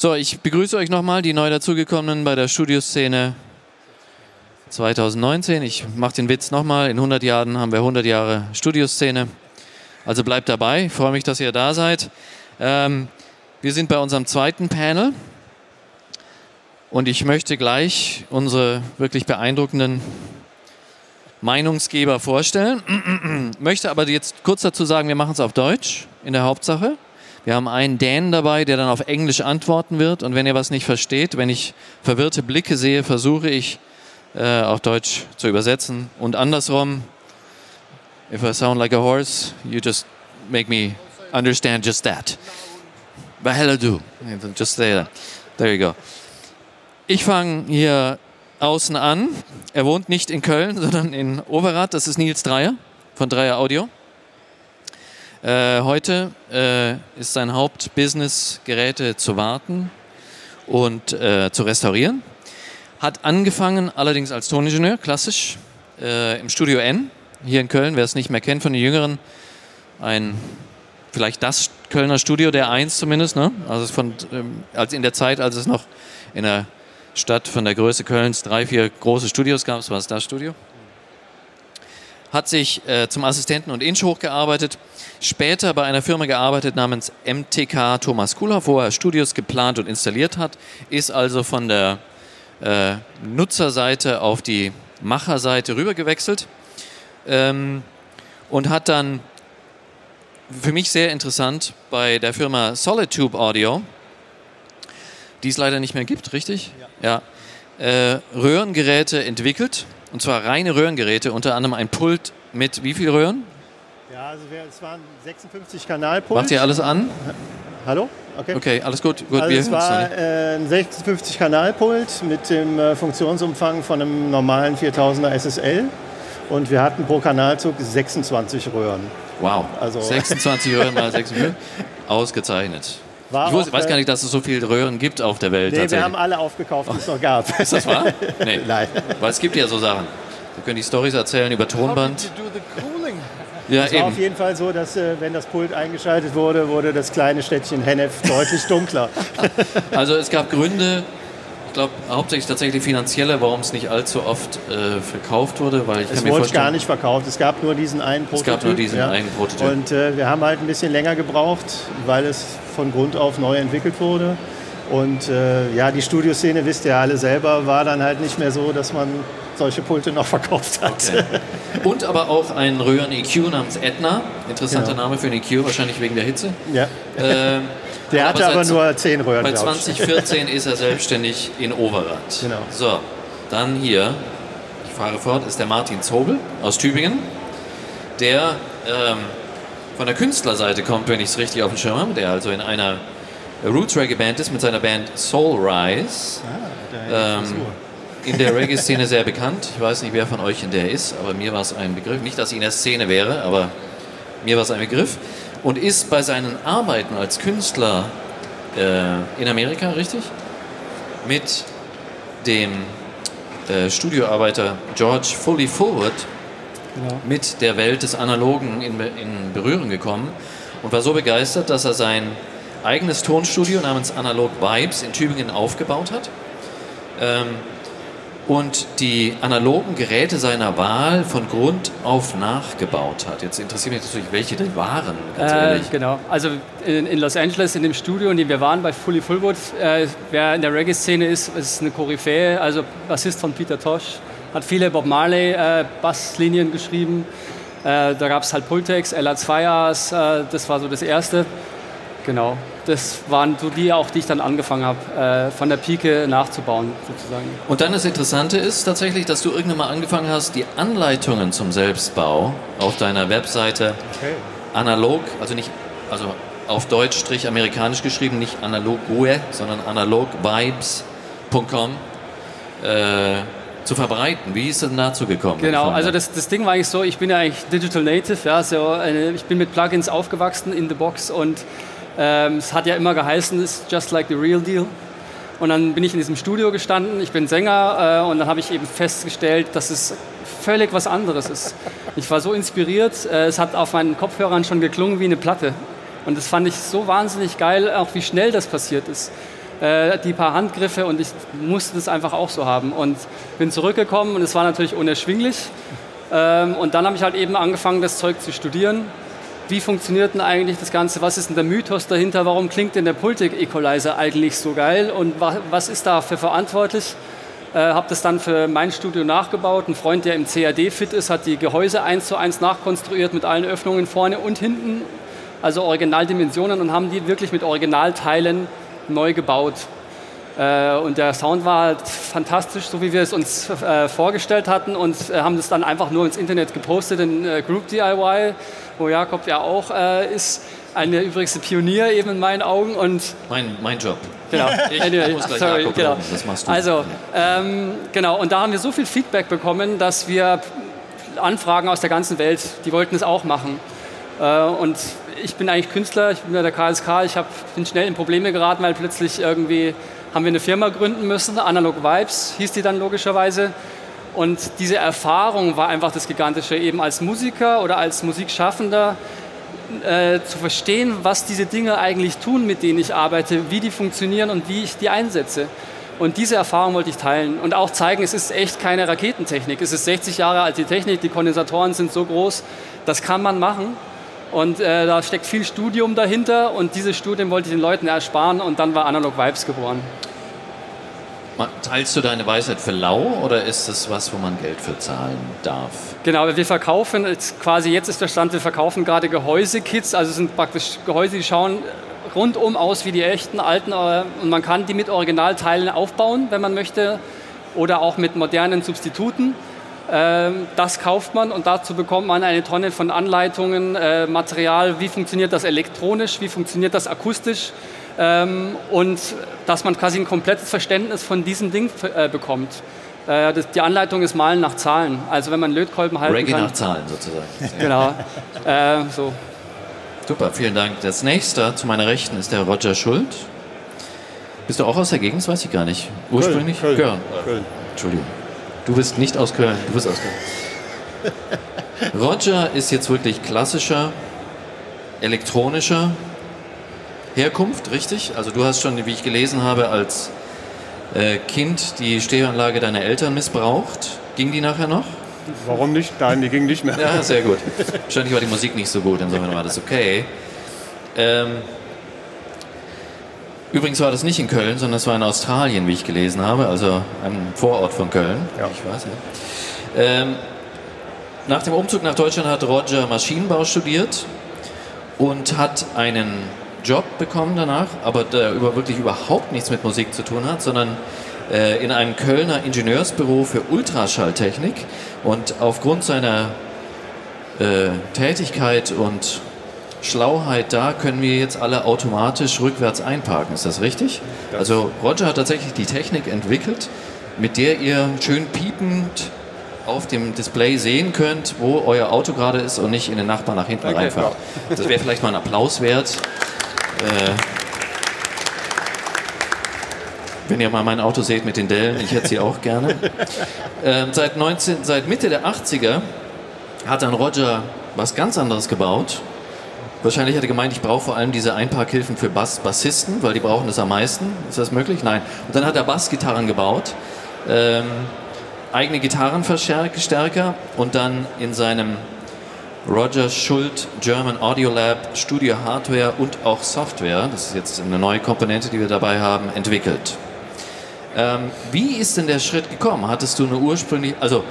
So, ich begrüße euch nochmal, die neu dazugekommenen bei der Studioszene 2019. Ich mache den Witz nochmal. In 100 Jahren haben wir 100 Jahre Studioszene. Also bleibt dabei. Ich freue mich, dass ihr da seid. Ähm, wir sind bei unserem zweiten Panel. Und ich möchte gleich unsere wirklich beeindruckenden Meinungsgeber vorstellen. möchte aber jetzt kurz dazu sagen, wir machen es auf Deutsch in der Hauptsache. Wir haben einen Dan dabei, der dann auf Englisch antworten wird. Und wenn ihr was nicht versteht, wenn ich verwirrte Blicke sehe, versuche ich äh, auf Deutsch zu übersetzen. Und andersrum, if I sound like a horse, you just make me understand just that. But hello do. Just say that. There you go. Ich fange hier außen an. Er wohnt nicht in Köln, sondern in Overath. Das ist Nils Dreier von Dreier Audio. Äh, heute äh, ist sein Hauptbusiness, Geräte zu warten und äh, zu restaurieren. Hat angefangen allerdings als Toningenieur, klassisch, äh, im Studio N, hier in Köln. Wer es nicht mehr kennt von den Jüngeren, ein vielleicht das Kölner Studio, der eins zumindest, ne? also von, ähm, als in der Zeit, als es noch in der Stadt von der Größe Kölns drei, vier große Studios gab, war es das Studio hat sich äh, zum Assistenten und Inch hochgearbeitet, später bei einer Firma gearbeitet namens MTK Thomas Kuhloff, wo er Studios geplant und installiert hat, ist also von der äh, Nutzerseite auf die Macherseite rübergewechselt ähm, und hat dann für mich sehr interessant bei der Firma Solitube Audio, die es leider nicht mehr gibt, richtig? Ja. ja äh, Röhrengeräte entwickelt und zwar reine Röhrengeräte, unter anderem ein Pult mit wie viel Röhren? Ja, also wir, es waren 56 Kanalpult. Macht ihr alles an? Hallo? Okay, okay alles gut. gut also es war äh, ein 56 Kanalpult mit dem äh, Funktionsumfang von einem normalen 4000er SSL. Und wir hatten pro Kanalzug 26 Röhren. Wow. Also 26 Röhren mal 56. Ausgezeichnet. War ich wusste, weiß gar nicht, dass es so viele Röhren gibt auf der Welt. Nee, wir haben alle aufgekauft, die es noch gab. Ist das wahr? Nee. Nein. Weil es gibt ja so Sachen. Wir können die Stories erzählen über Tonband. Ja, es war eben. auf jeden Fall so, dass äh, wenn das Pult eingeschaltet wurde, wurde das kleine Städtchen Hennef deutlich dunkler. also es gab Gründe, ich glaube hauptsächlich tatsächlich finanzielle, warum es nicht allzu oft äh, verkauft wurde, weil ich es wurde gar nicht verkauft. Es gab nur diesen einen Prototyp. Es gab nur diesen ja. einen Prototyp. Und äh, wir haben halt ein bisschen länger gebraucht, weil es von Grund auf neu entwickelt wurde. Und äh, ja, die Studioszene, wisst ihr alle selber, war dann halt nicht mehr so, dass man solche Pulte noch verkauft hat. Okay. Und aber auch ein Röhren-EQ namens Edna. Interessanter genau. Name für ein EQ, wahrscheinlich wegen der Hitze. Ja. Äh, der hatte aber, aber nur 10 Röhren. Bei 2014 ist er selbstständig in Overath. Genau. So, dann hier, ich fahre fort, ist der Martin Zobel aus Tübingen, der ähm, von der Künstlerseite kommt, wenn ich es richtig auf dem Schirm habe, der also in einer Roots Reggae Band ist mit seiner Band Soul Rise. Ah, ähm, in der Reggae-Szene sehr bekannt. Ich weiß nicht, wer von euch in der ist, aber mir war es ein Begriff. Nicht, dass ich in der Szene wäre, aber mir war es ein Begriff. Und ist bei seinen Arbeiten als Künstler äh, in Amerika, richtig? Mit dem äh, Studioarbeiter George Fully Forward genau. mit der Welt des Analogen in, in Berührung gekommen und war so begeistert, dass er sein eigenes Tonstudio namens Analog Vibes in Tübingen aufgebaut hat. Ähm, und die analogen Geräte seiner Wahl von Grund auf nachgebaut hat. Jetzt interessiert mich natürlich, welche die waren, ganz äh, ehrlich. Genau, also in, in, Los Angeles, in dem Studio, in dem wir waren, bei Fully Fullwood, äh, wer in der Reggae-Szene ist, ist eine Koryphäe, also Bassist von Peter Tosh, hat viele Bob Marley äh, Basslinien geschrieben. Äh, da gab es halt Pultex, LA2As, äh, das war so das Erste. Genau das waren so die auch, die ich dann angefangen habe, äh, von der Pike nachzubauen, sozusagen. Und dann das Interessante ist tatsächlich, dass du irgendwann mal angefangen hast, die Anleitungen zum Selbstbau auf deiner Webseite okay. analog, also nicht, also auf Deutsch strich amerikanisch geschrieben, nicht analogue, sondern analogvibes.com äh, zu verbreiten. Wie ist es denn dazu gekommen? Genau, also das, das Ding war eigentlich so, ich bin ja eigentlich Digital Native, ja, so eine, ich bin mit Plugins aufgewachsen in the Box und ähm, es hat ja immer geheißen, it's just like the real deal. Und dann bin ich in diesem Studio gestanden, ich bin Sänger äh, und dann habe ich eben festgestellt, dass es völlig was anderes ist. Ich war so inspiriert, äh, es hat auf meinen Kopfhörern schon geklungen wie eine Platte. Und das fand ich so wahnsinnig geil, auch wie schnell das passiert ist. äh, die paar Handgriffe und ich musste das einfach auch so haben. Und bin zurückgekommen und es war natürlich unerschwinglich. Ähm, und dann habe ich halt eben angefangen, das Zeug zu studieren. Wie funktioniert denn eigentlich das Ganze? Was ist denn der Mythos dahinter? Warum klingt denn der Pultic Equalizer eigentlich so geil? Und was ist dafür verantwortlich? Äh, habe das dann für mein Studio nachgebaut. Ein Freund, der im CAD fit ist, hat die Gehäuse eins zu eins nachkonstruiert mit allen Öffnungen vorne und hinten, also Originaldimensionen und haben die wirklich mit Originalteilen neu gebaut. Äh, und der Sound war halt fantastisch, so wie wir es uns äh, vorgestellt hatten und äh, haben das dann einfach nur ins Internet gepostet in Group DIY, wo Jakob ja auch ist. Eine übrigens Pionier eben in meinen Augen und mein, mein Job. Genau. Ich anyway, muss gleich sorry, genau. Das machst du. Also ähm, genau und da haben wir so viel Feedback bekommen, dass wir Anfragen aus der ganzen Welt, die wollten es auch machen. Äh, und ich bin eigentlich Künstler, ich bin bei der KSK, ich hab, bin schnell in Probleme geraten, weil plötzlich irgendwie haben wir eine Firma gründen müssen, Analog Vibes hieß die dann logischerweise. Und diese Erfahrung war einfach das Gigantische, eben als Musiker oder als Musikschaffender äh, zu verstehen, was diese Dinge eigentlich tun, mit denen ich arbeite, wie die funktionieren und wie ich die einsetze. Und diese Erfahrung wollte ich teilen und auch zeigen, es ist echt keine Raketentechnik. Es ist 60 Jahre alte Technik, die Kondensatoren sind so groß, das kann man machen. Und äh, da steckt viel Studium dahinter und dieses Studium wollte ich den Leuten ersparen und dann war Analog Vibes geboren. Teilst du deine Weisheit für lau oder ist das was, wo man Geld für zahlen darf? Genau, wir verkaufen jetzt quasi, jetzt ist der Stand, wir verkaufen gerade Gehäusekits, also sind praktisch Gehäuse, die schauen rundum aus wie die echten alten äh, und man kann die mit Originalteilen aufbauen, wenn man möchte, oder auch mit modernen Substituten. Ähm, das kauft man und dazu bekommt man eine Tonne von Anleitungen, äh, Material, wie funktioniert das elektronisch, wie funktioniert das akustisch ähm, und dass man quasi ein komplettes Verständnis von diesem Ding äh, bekommt. Äh, die Anleitung ist Malen nach Zahlen. Also wenn man Lötkolben halten Reggae kann. nach Zahlen sozusagen. genau. so. Super, vielen Dank. Das nächste zu meiner Rechten ist der Roger Schuld. Bist du auch aus der Gegend? Das weiß ich gar nicht. Ursprünglich? Köln. Köln. Köln. Entschuldigung. Du bist nicht aus Köln, du bist aus Köln. Roger ist jetzt wirklich klassischer, elektronischer Herkunft, richtig? Also du hast schon, wie ich gelesen habe, als äh, Kind die Stereoanlage deiner Eltern missbraucht. Ging die nachher noch? Warum nicht? Nein, die ging nicht mehr. Ja, sehr gut. Wahrscheinlich war die Musik nicht so gut, insofern war das okay. Ähm, Übrigens war das nicht in Köln, sondern es war in Australien, wie ich gelesen habe, also ein Vorort von Köln. Ja. Ich weiß ja. Ähm, nach dem Umzug nach Deutschland hat Roger Maschinenbau studiert und hat einen Job bekommen danach, aber der über, wirklich überhaupt nichts mit Musik zu tun hat, sondern äh, in einem Kölner Ingenieursbüro für Ultraschalltechnik. Und aufgrund seiner äh, Tätigkeit und Schlauheit da, können wir jetzt alle automatisch rückwärts einparken. Ist das richtig? Das also Roger hat tatsächlich die Technik entwickelt, mit der ihr schön piepend auf dem Display sehen könnt, wo euer Auto gerade ist und nicht in den Nachbarn nach hinten okay, reinfahrt. Das wäre vielleicht mal ein Applaus wert. Äh, wenn ihr mal mein Auto seht mit den Dellen, ich hätte sie auch gerne. Äh, seit, 19, seit Mitte der 80er hat dann Roger was ganz anderes gebaut. Wahrscheinlich hat er gemeint, ich brauche vor allem diese Einparkhilfen für Bass Bassisten, weil die brauchen das am meisten. Ist das möglich? Nein. Und dann hat er Bassgitarren gebaut, ähm, eigene Gitarrenverstärker und dann in seinem Roger Schult German Audio Lab Studio Hardware und auch Software, das ist jetzt eine neue Komponente, die wir dabei haben, entwickelt. Ähm, wie ist denn der Schritt gekommen? Hattest du eine ursprünglich, also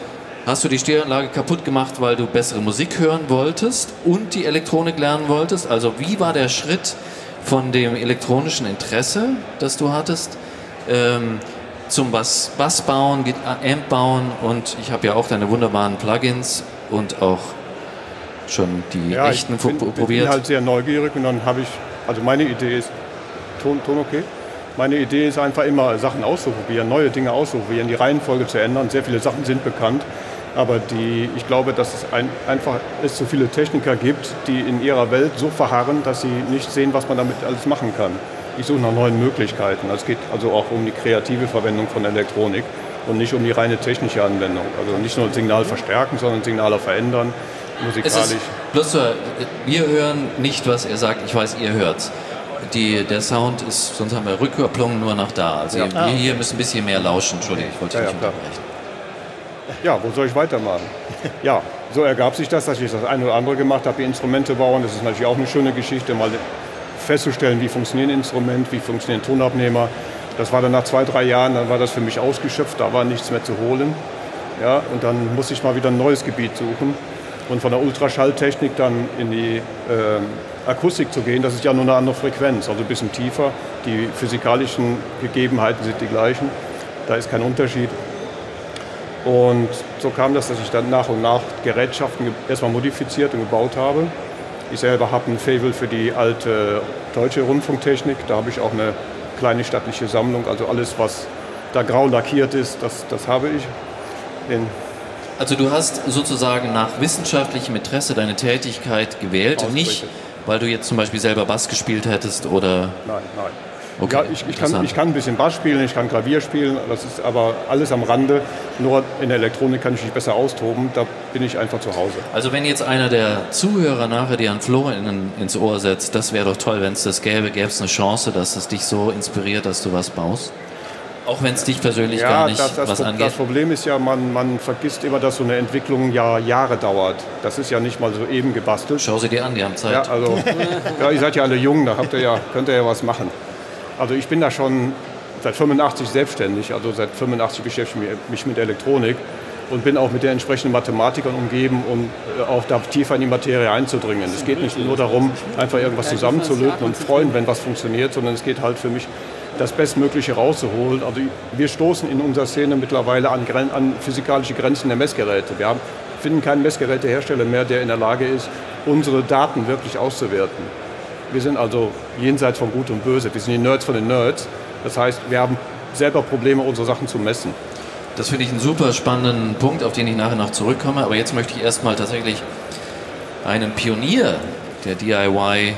Hast du die Stereoanlage kaputt gemacht, weil du bessere Musik hören wolltest und die Elektronik lernen wolltest? Also wie war der Schritt von dem elektronischen Interesse, das du hattest, ähm, zum Bass, Bass bauen, Amp bauen und ich habe ja auch deine wunderbaren Plugins und auch schon die ja, echten ich bin, probiert. Ich bin halt sehr neugierig und dann habe ich, also meine Idee ist, Ton, Ton okay? Meine Idee ist einfach immer Sachen auszuprobieren, neue Dinge auszuprobieren, die Reihenfolge zu ändern. Sehr viele Sachen sind bekannt. Aber die, ich glaube, dass es ein, einfach es so viele Techniker gibt, die in ihrer Welt so verharren, dass sie nicht sehen, was man damit alles machen kann. Ich suche nach neuen Möglichkeiten. Es geht also auch um die kreative Verwendung von Elektronik und nicht um die reine technische Anwendung. Also nicht nur Signal verstärken, sondern Signale verändern, musikalisch. bloß so, wir hören nicht, was er sagt, ich weiß, ihr hört's. die, der Sound ist, sonst haben wir Rückkopplung nur nach da. Also Ja. wir hier müssen ein bisschen mehr lauschen. Entschuldigung, ich wollte Ja, dich ja, klar. Ja, wo soll ich weitermachen? Ja, so ergab sich das, dass ich das eine oder andere gemacht habe, wie Instrumente bauen. Das ist natürlich auch eine schöne Geschichte, mal festzustellen, wie funktioniert ein Instrument, wie funktionieren Tonabnehmer. Das war dann nach zwei, drei Jahren, dann war das für mich ausgeschöpft, da war nichts mehr zu holen. Ja, und dann musste ich mal wieder ein neues Gebiet suchen. Und von der Ultraschalltechnik dann in die ähm, Akustik zu gehen, das ist ja nur eine andere Frequenz, also ein bisschen tiefer. Die physikalischen Gegebenheiten sind die gleichen, da ist kein Unterschied. Und so kam das, dass ich dann nach und nach Gerätschaften ge- erstmal modifiziert und gebaut habe. Ich selber habe ein Faible für die alte deutsche Rundfunktechnik. Da habe ich auch eine kleine stattliche Sammlung. Also alles, was da grau lackiert ist, das, das habe ich. In, Also du hast sozusagen nach wissenschaftlichem Interesse deine Tätigkeit gewählt, Ausgerichtet. nicht weil du jetzt zum Beispiel selber Bass gespielt hättest oder... nein, nein. Okay, ja, ich, ich, kann, ich kann ein bisschen Bass spielen, ich kann Klavier spielen, das ist aber alles am Rande. Nur in der Elektronik kann ich mich besser austoben, da bin ich einfach zu Hause. Also wenn jetzt einer der Zuhörer nachher dir an Florian ins Ohr setzt, das wäre doch toll, wenn es das gäbe, gäbe es eine Chance, dass es dich so inspiriert, dass du was baust? Auch wenn es dich persönlich gar nicht das, das, was angeht. das Problem ist ja, man, man vergisst immer, dass so eine Entwicklung ja Jahre dauert. Das ist ja nicht mal so eben gebastelt. Schau sie dir an, die haben Zeit. Ja, also, ja, ihr seid ja alle jung, da habt ihr ja, könnt ihr ja was machen. Also ich bin da schon seit 85 selbstständig, also seit 85 beschäftige ich mich mit Elektronik und bin auch mit den entsprechenden Mathematikern umgeben, um äh, auch da tiefer in die Materie einzudringen. Es geht nicht nur darum, einfach irgendwas zusammenzulöten und freuen, wenn was funktioniert, sondern es geht halt für mich das Bestmögliche rauszuholen. Also wir stoßen in unserer Szene mittlerweile an, Gren- an physikalische Grenzen der Messgeräte. Wir haben, finden keinen Messgerätehersteller mehr, der in der Lage ist, unsere Daten wirklich auszuwerten. Wir sind also jenseits von Gut und Böse. Wir sind die Nerds von den Nerds. Das heißt, wir haben selber Probleme, unsere Sachen zu messen. Das finde ich einen super spannenden Punkt, auf den ich nachher noch zurückkomme. Aber jetzt möchte ich erstmal tatsächlich einen Pionier der DIY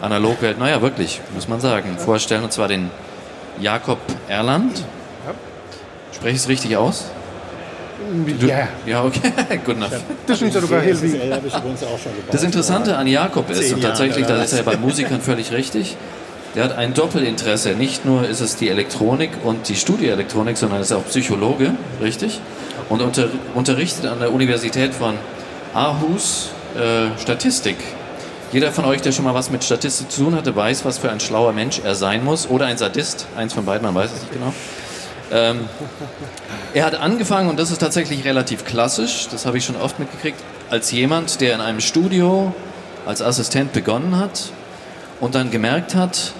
Analogwelt, naja, wirklich, muss man sagen, vorstellen. Und zwar den Jakob Erland. Spreche ich es richtig aus? Du, Ja, Ja, okay, good enough. helt vildt. Ja, schon gebaut. Das Interessante an Jakob ist, und tatsächlich, da ist er bei Musikern völlig richtig, der hat ein Doppelinteresse. Nicht nur ist es die Elektronik und die Studioelektronik, sondern ist auch Psychologe, richtig? Und unter, unterrichtet an der Universität von Aarhus äh, Statistik. Jeder von euch, der schon mal was mit Statistik zu tun hatte, weiß, was für ein schlauer Mensch er sein muss. Oder ein Sadist, eins von beiden, man weiß es nicht genau. Ähm, er hat angefangen, und das ist tatsächlich relativ klassisch, das habe ich schon oft mitgekriegt, als jemand, der in einem Studio als Assistent begonnen hat und dann gemerkt hat,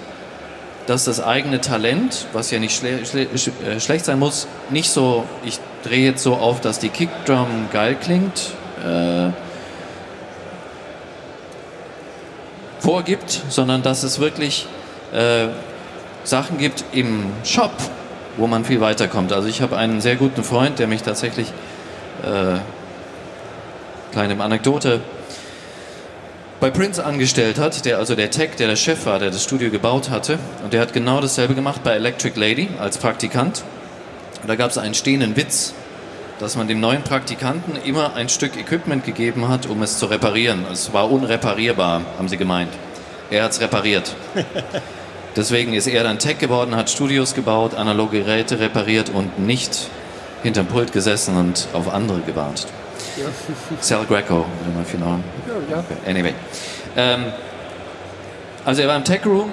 dass das eigene Talent, was ja nicht schle schle sch äh, schlecht sein muss, nicht so, ich drehe jetzt so auf, dass die Kickdrum geil klingt, äh, vorgibt, sondern dass es wirklich äh, Sachen gibt im Shop, wo man viel weiterkommt. Also ich habe einen sehr guten Freund, der mich tatsächlich, äh, kleine Anekdote, bei Prince angestellt hat, der also der Tech, der der Chef war, der das Studio gebaut hatte. Und der hat genau dasselbe gemacht bei Electric Lady als Praktikant. Und da gab es einen stehenden Witz, dass man dem neuen Praktikanten immer ein Stück Equipment gegeben hat, um es zu reparieren. Es war unreparierbar, haben sie gemeint. Er hat es repariert. Deswegen ist er dann Tech geworden, hat Studios gebaut, analoge Geräte repariert und nicht hinterm Pult gesessen und auf andere gewartet. Sal Greco, you know him. Ja, Okay, Anyway. Ähm, also er war im Tech Room,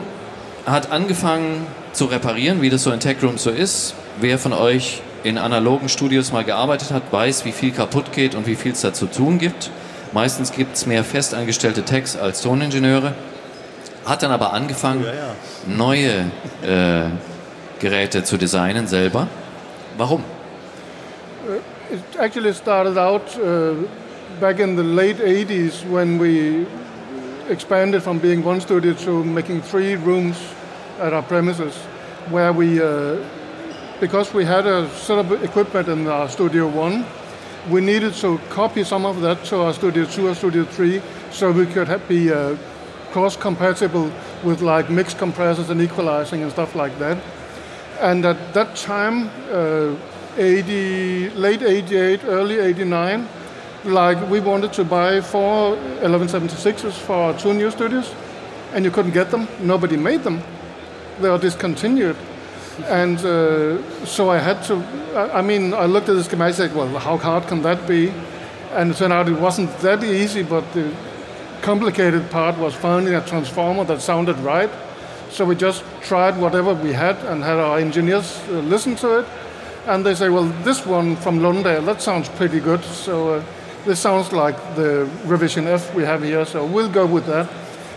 hat angefangen zu reparieren, wie das so in Tech Rooms so ist. Wer von euch in analogen Studios mal gearbeitet hat, weiß, wie viel kaputt geht und wie viel es da zu tun gibt. Meistens gibt es mehr festangestellte Techs als Toningenieure. Hat dann aber angefangen, Ja, ja. neue äh, Geräte zu designen selber. Warum? It actually started out uh, back in the late 80s when we expanded from being one studio to making three rooms at our premises, where we, uh, because we had a set of equipment in our Studio One, we needed to copy some of that to our Studio Two or Studio Three, so we could have, be uh, cross-compatible with like mixed compressors and equalizing and stuff like that. And at that time, uh, 80, late 88, early 89, like we wanted to buy four 1176s for two new studios. and you couldn't get them. Nobody made them. They are discontinued. And uh, so I had to, I, I mean, I looked at the schematic, well, how hard can that be? And it turned out it wasn't that easy, but the complicated part was finding a transformer that sounded right. So we just tried whatever we had and had our engineers uh, listen to it. And they say, well, this one from Lundale, that sounds pretty good. So uh, this sounds like the revision F we have here, so we'll go with that.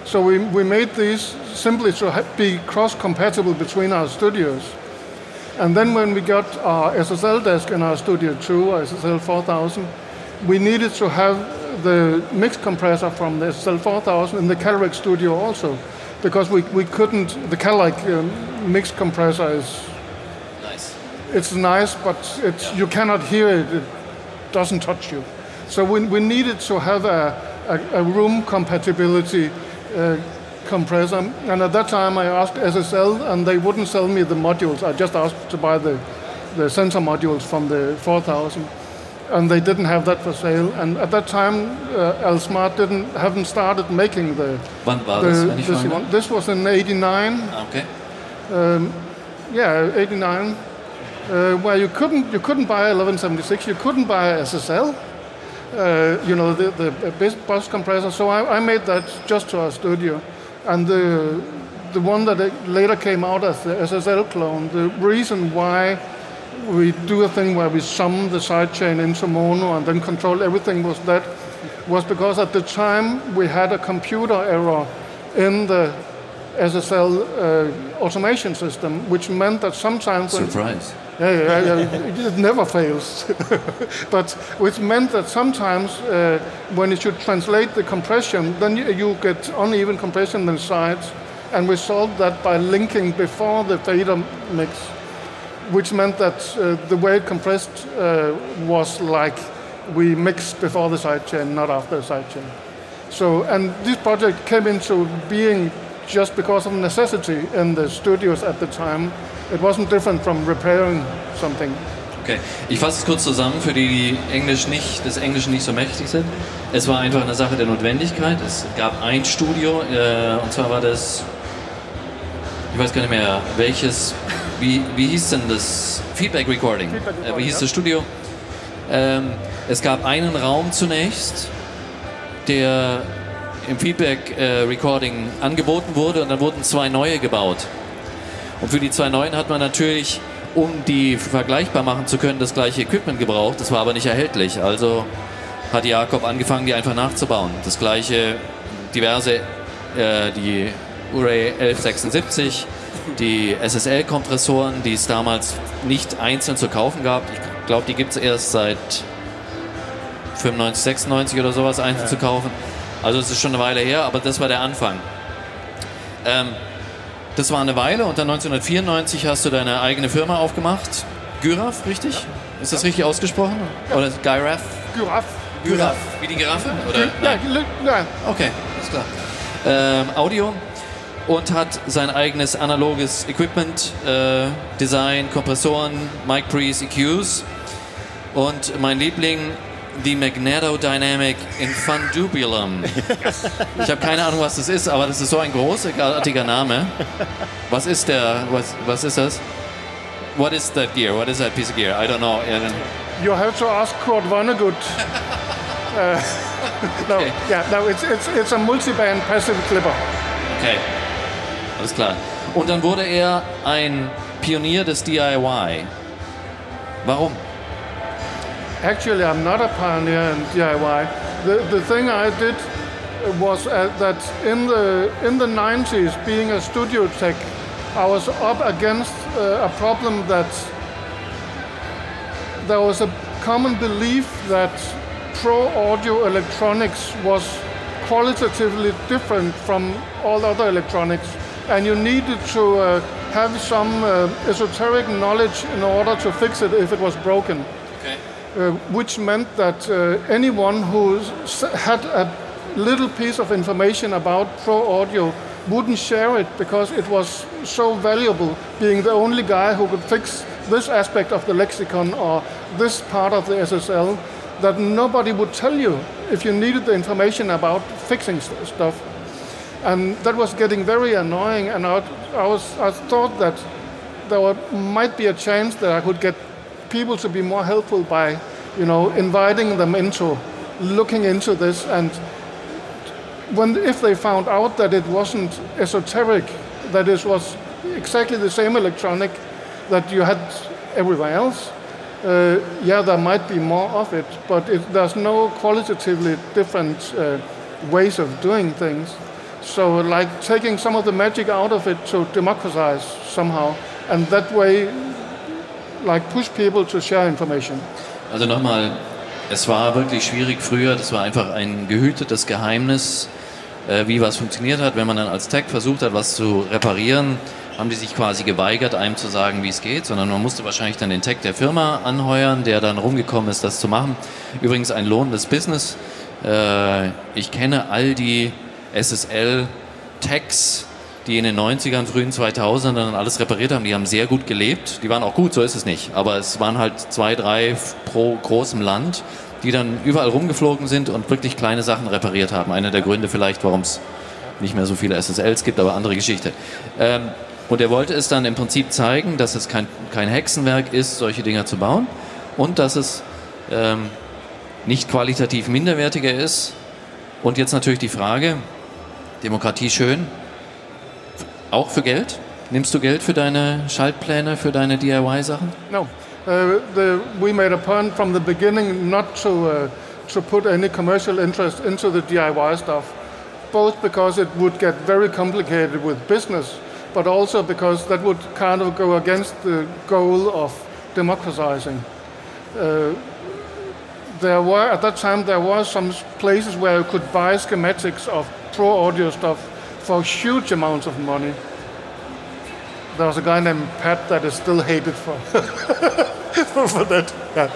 So we, we made these simply to be cross-compatible between our studios. And then when we got our SSL desk in our Studio 2, our SSL 4000, we needed to have the mix compressor from the SSL 4000 in the Calrec Studio also, because we, we couldn't, the Calrec um, mix compressor is, Nice. it's nice, but it's, you cannot hear it, it doesn't touch you. So we, we needed to have a, a, a room compatibility uh, compressor. And at that time I asked SSL and they wouldn't sell me the modules. I just asked to buy the, the sensor modules from the 4000. And they didn't have that for sale. And at that time, uh, Alsmart didn't haven't started making the, Wann war the das, wenn ich this one. This was in '89. Ah, Okay. Yeah, 89, uh, where you couldn't you couldn't buy 1176, you couldn't buy SSL, uh, you know, the, the bus- bus compressor. So I, I made that just to our studio, and the the one that later came out as the SSL clone. The reason why we do a thing where we sum the sidechain into mono and then control everything was that was because at the time we had a computer error in the SSL uh, automation system, which meant that sometimes when, Surprise. yeah, yeah, yeah, it, it never fails. but which meant that sometimes uh, when you should translate the compression, then you, you get uneven compression in sides, and we solved that by linking before the fader mix, which meant that uh, the way it compressed uh, was like we mixed before the sidechain, not after the sidechain. So, and this project came into being just because of necessity in the studios at the time. It wasn't different from repairing something. Okay, ich fasse es kurz zusammen für die, die Englisch nicht, des Englischen nicht so mächtig sind. Es war einfach eine Sache der Notwendigkeit. Es gab ein Studio, äh, und zwar war das, ich weiß gar nicht mehr, welches, wie, wie hieß denn das? Feedback Recording. Feedback äh, wie Recording, hieß ja. das Studio? Ähm, es gab einen Raum zunächst, der im Feedback äh, Recording angeboten wurde und dann wurden zwei neue gebaut. Und für die zwei neuen hat man natürlich, um die vergleichbar machen zu können, das gleiche Equipment gebraucht. Das war aber nicht erhältlich. Also hat Jakob angefangen, die einfach nachzubauen. Das gleiche, diverse, äh, die Uray 1176, die SSL-Kompressoren, die es damals nicht einzeln zu kaufen gab. Ich glaube, die gibt es erst seit 95, 96 oder sowas einzeln zu kaufen. Also es ist schon eine Weile her, aber das war der Anfang. Ähm, das war eine Weile und dann 1994 hast du deine eigene Firma aufgemacht. Gyraf, richtig? Ist das richtig ausgesprochen? Oder Gyraf? Giraffe. Gyraf. Wie die Giraffe? Oder? Ja, Nein. ja, Okay, ist klar. Ähm, Audio und hat sein eigenes analoges Equipment, äh, Design, Kompressoren, Mic Pre's, EQs und mein Liebling, die Magneto Dynamic Infundibulum. Ich habe keine Ahnung, was das ist, aber das ist so ein großartiger Name. Was ist der, was, was ist das? What is that gear? What is that piece of gear? I don't know. You have to ask Kurt Vonnegut. Uh, no, Okay. yeah, no, it's, it's, it's a multi-band passive clipper. Okay, alles klar. Und dann wurde er ein Pionier des DIY. Warum? Actually, I'm not a pioneer in DIY. The, the thing I did was uh, that in the, in the 90s, being a studio tech, I was up against uh, a problem that there was a common belief that pro audio electronics was qualitatively different from all other electronics, and you needed to uh, have some uh, esoteric knowledge in order to fix it if it was broken Okay. uh, which meant that uh, anyone who had a little piece of information about pro audio wouldn't share it because it was so valuable being the only guy who could fix this aspect of the lexicon or this part of the SSL that nobody would tell you if you needed the information about fixing st- stuff. And that was getting very annoying, and I, I, was, I thought that there might be a chance that I could get people to be more helpful by, you know, inviting them into looking into this and when if they found out that it wasn't esoteric, that it was exactly the same electronic that you had everywhere else, uh, yeah, there might be more of it, but it, there's no qualitatively different uh, ways of doing things. So, like taking some of the magic out of it to democratize somehow, and that way, like push people to share information. Also nochmal, es war wirklich schwierig früher, das war einfach ein gehütetes Geheimnis, äh, wie was funktioniert hat. Wenn man dann als Tech versucht hat, was zu reparieren, haben die sich quasi geweigert, einem zu sagen, wie es geht, sondern man musste wahrscheinlich dann den Tech der Firma anheuern, der dann rumgekommen ist, das zu machen. Übrigens ein lohnendes Business. Äh, ich kenne all die SSL-Techs, die in den 90ern, frühen 2000ern dann alles repariert haben, die haben sehr gut gelebt. Die waren auch gut, so ist es nicht. Aber es waren halt zwei, drei pro großem Land, die dann überall rumgeflogen sind und wirklich kleine Sachen repariert haben. Einer der Gründe vielleicht, warum es nicht mehr so viele SSLs gibt, aber andere Geschichte. Ähm, und er wollte es dann im Prinzip zeigen, dass es kein, kein Hexenwerk ist, solche Dinger zu bauen und dass es ähm, nicht qualitativ minderwertiger ist. Und jetzt natürlich die Frage, Demokratie schön, auch für Geld? Nimmst du Geld für deine Schaltpläne, für deine DIY-Sachen? No. Uh, the, we made a point from the beginning not to, uh, to put any commercial interest into the DIY stuff, both because it would get very complicated with business, but also because that would kind of go against the goal of democratizing. Uh, there were at that time there were some places where you could buy schematics of pro audio stuff for huge amounts of money. There was a guy named Pat that is still hated for, for that. Yeah.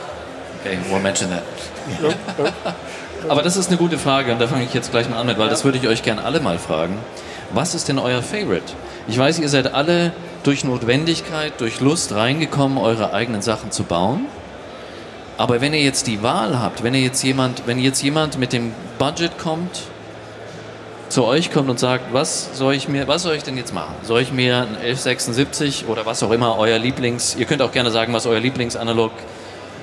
Okay, we'll mention that. Aber das ist eine gute Frage und da fange ich jetzt gleich mal an mit, weil das würde ich euch gerne alle mal fragen. Was ist denn euer Favorite? Ich weiß, ihr seid alle durch Notwendigkeit, durch Lust reingekommen, eure eigenen Sachen zu bauen. Aber wenn ihr jetzt die Wahl habt, wenn ihr jetzt jemand, wenn jetzt jemand mit dem Budget kommt, zu euch kommt und sagt, was soll ich mir, was soll ich denn jetzt machen? Soll ich mir ein 1176 oder was auch immer euer Lieblings, ihr könnt auch gerne sagen, was euer Lieblingsanalog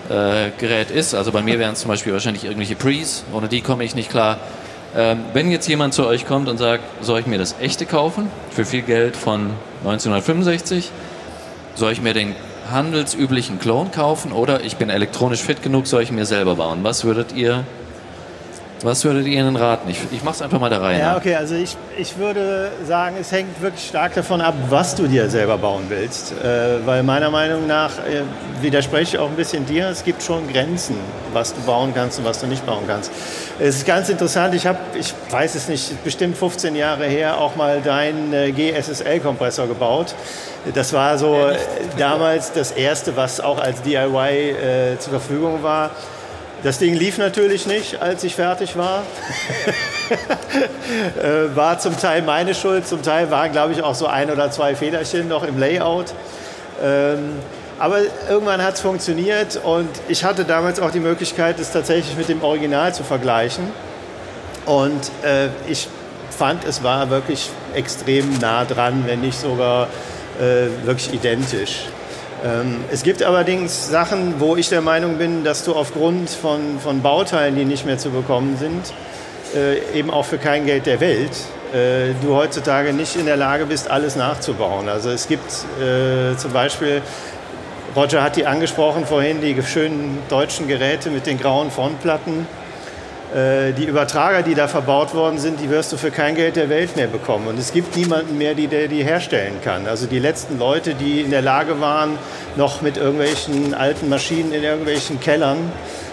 äh, Gerät ist. Also bei mir wären es zum Beispiel wahrscheinlich irgendwelche Pre's, ohne die komme ich nicht klar. Ähm, wenn jetzt jemand zu euch kommt und sagt, soll ich mir das echte kaufen für viel Geld von 1965? Soll ich mir den handelsüblichen Klon kaufen oder ich bin elektronisch fit genug, soll ich mir selber bauen? Was würdet ihr was würdet ihr Ihnen raten? Ich, ich mache es einfach mal der Reihe Ja, okay, also ich, ich würde sagen, es hängt wirklich stark davon ab, was du dir selber bauen willst. Äh, weil meiner Meinung nach äh, widerspreche ich auch ein bisschen dir, es gibt schon Grenzen, was du bauen kannst und was du nicht bauen kannst. Es ist ganz interessant, ich habe, ich weiß es nicht, bestimmt 15 Jahre her auch mal deinen äh, GSSL-Kompressor gebaut. Das war so äh, damals das erste, was auch als DIY äh, zur Verfügung war. Das Ding lief natürlich nicht, als ich fertig war. Äh, war zum Teil meine Schuld, zum Teil waren, glaube ich, auch so ein oder zwei Federchen noch im Layout. Ähm, aber irgendwann hat es funktioniert und ich hatte damals auch die Möglichkeit, es tatsächlich mit dem Original zu vergleichen. Und äh, ich fand, es war wirklich extrem nah dran, wenn nicht sogar äh, wirklich identisch. Ähm, es gibt allerdings Sachen, wo ich der Meinung bin, dass du aufgrund von, von Bauteilen, die nicht mehr zu bekommen sind, äh, eben auch für kein Geld der Welt, äh, du heutzutage nicht in der Lage bist, alles nachzubauen. Also es gibt äh, zum Beispiel, Roger hat die angesprochen vorhin, die schönen deutschen Geräte mit den grauen Frontplatten. Äh, die Übertrager, die da verbaut worden sind, die wirst du für kein Geld der Welt mehr bekommen. Und es gibt niemanden mehr, die, der die herstellen kann. Also die letzten Leute, die in der Lage waren, noch mit irgendwelchen alten Maschinen in irgendwelchen Kellern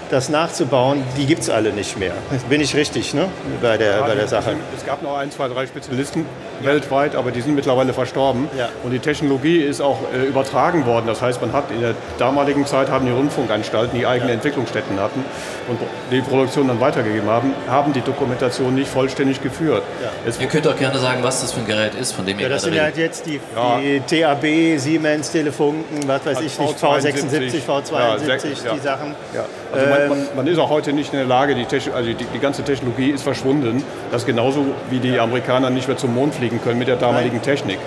das nachzubauen, die gibt es alle nicht mehr. Bin ich richtig ne? bei, der, bei der Sache? Es gab noch ein, zwei, drei Spezialisten weltweit, aber die sind mittlerweile verstorben. Ja. Und die Technologie ist auch äh, übertragen worden. Das heißt, man hat in der damaligen Zeit haben die Rundfunkanstalten, die eigene Entwicklungsstätten hatten und die Produktion dann weitergegeben haben, haben die Dokumentation nicht vollständig geführt. Ihr könnt auch gerne sagen, was das für ein Gerät ist, von dem ihr Ja, das sind halt redet. jetzt die, Ja. die TAB, Siemens, Telefunken, was weiß ich nicht, V76, V72, Ja, sech- ja. die Sachen. Ja. Also man, man, ist auch heute nicht in der Lage, die, also die, die, ganze Technologie ist verschwunden. Das ist genauso wie die Amerikaner nicht mehr zum Mond fliegen können mit der damaligen Nein. Technik.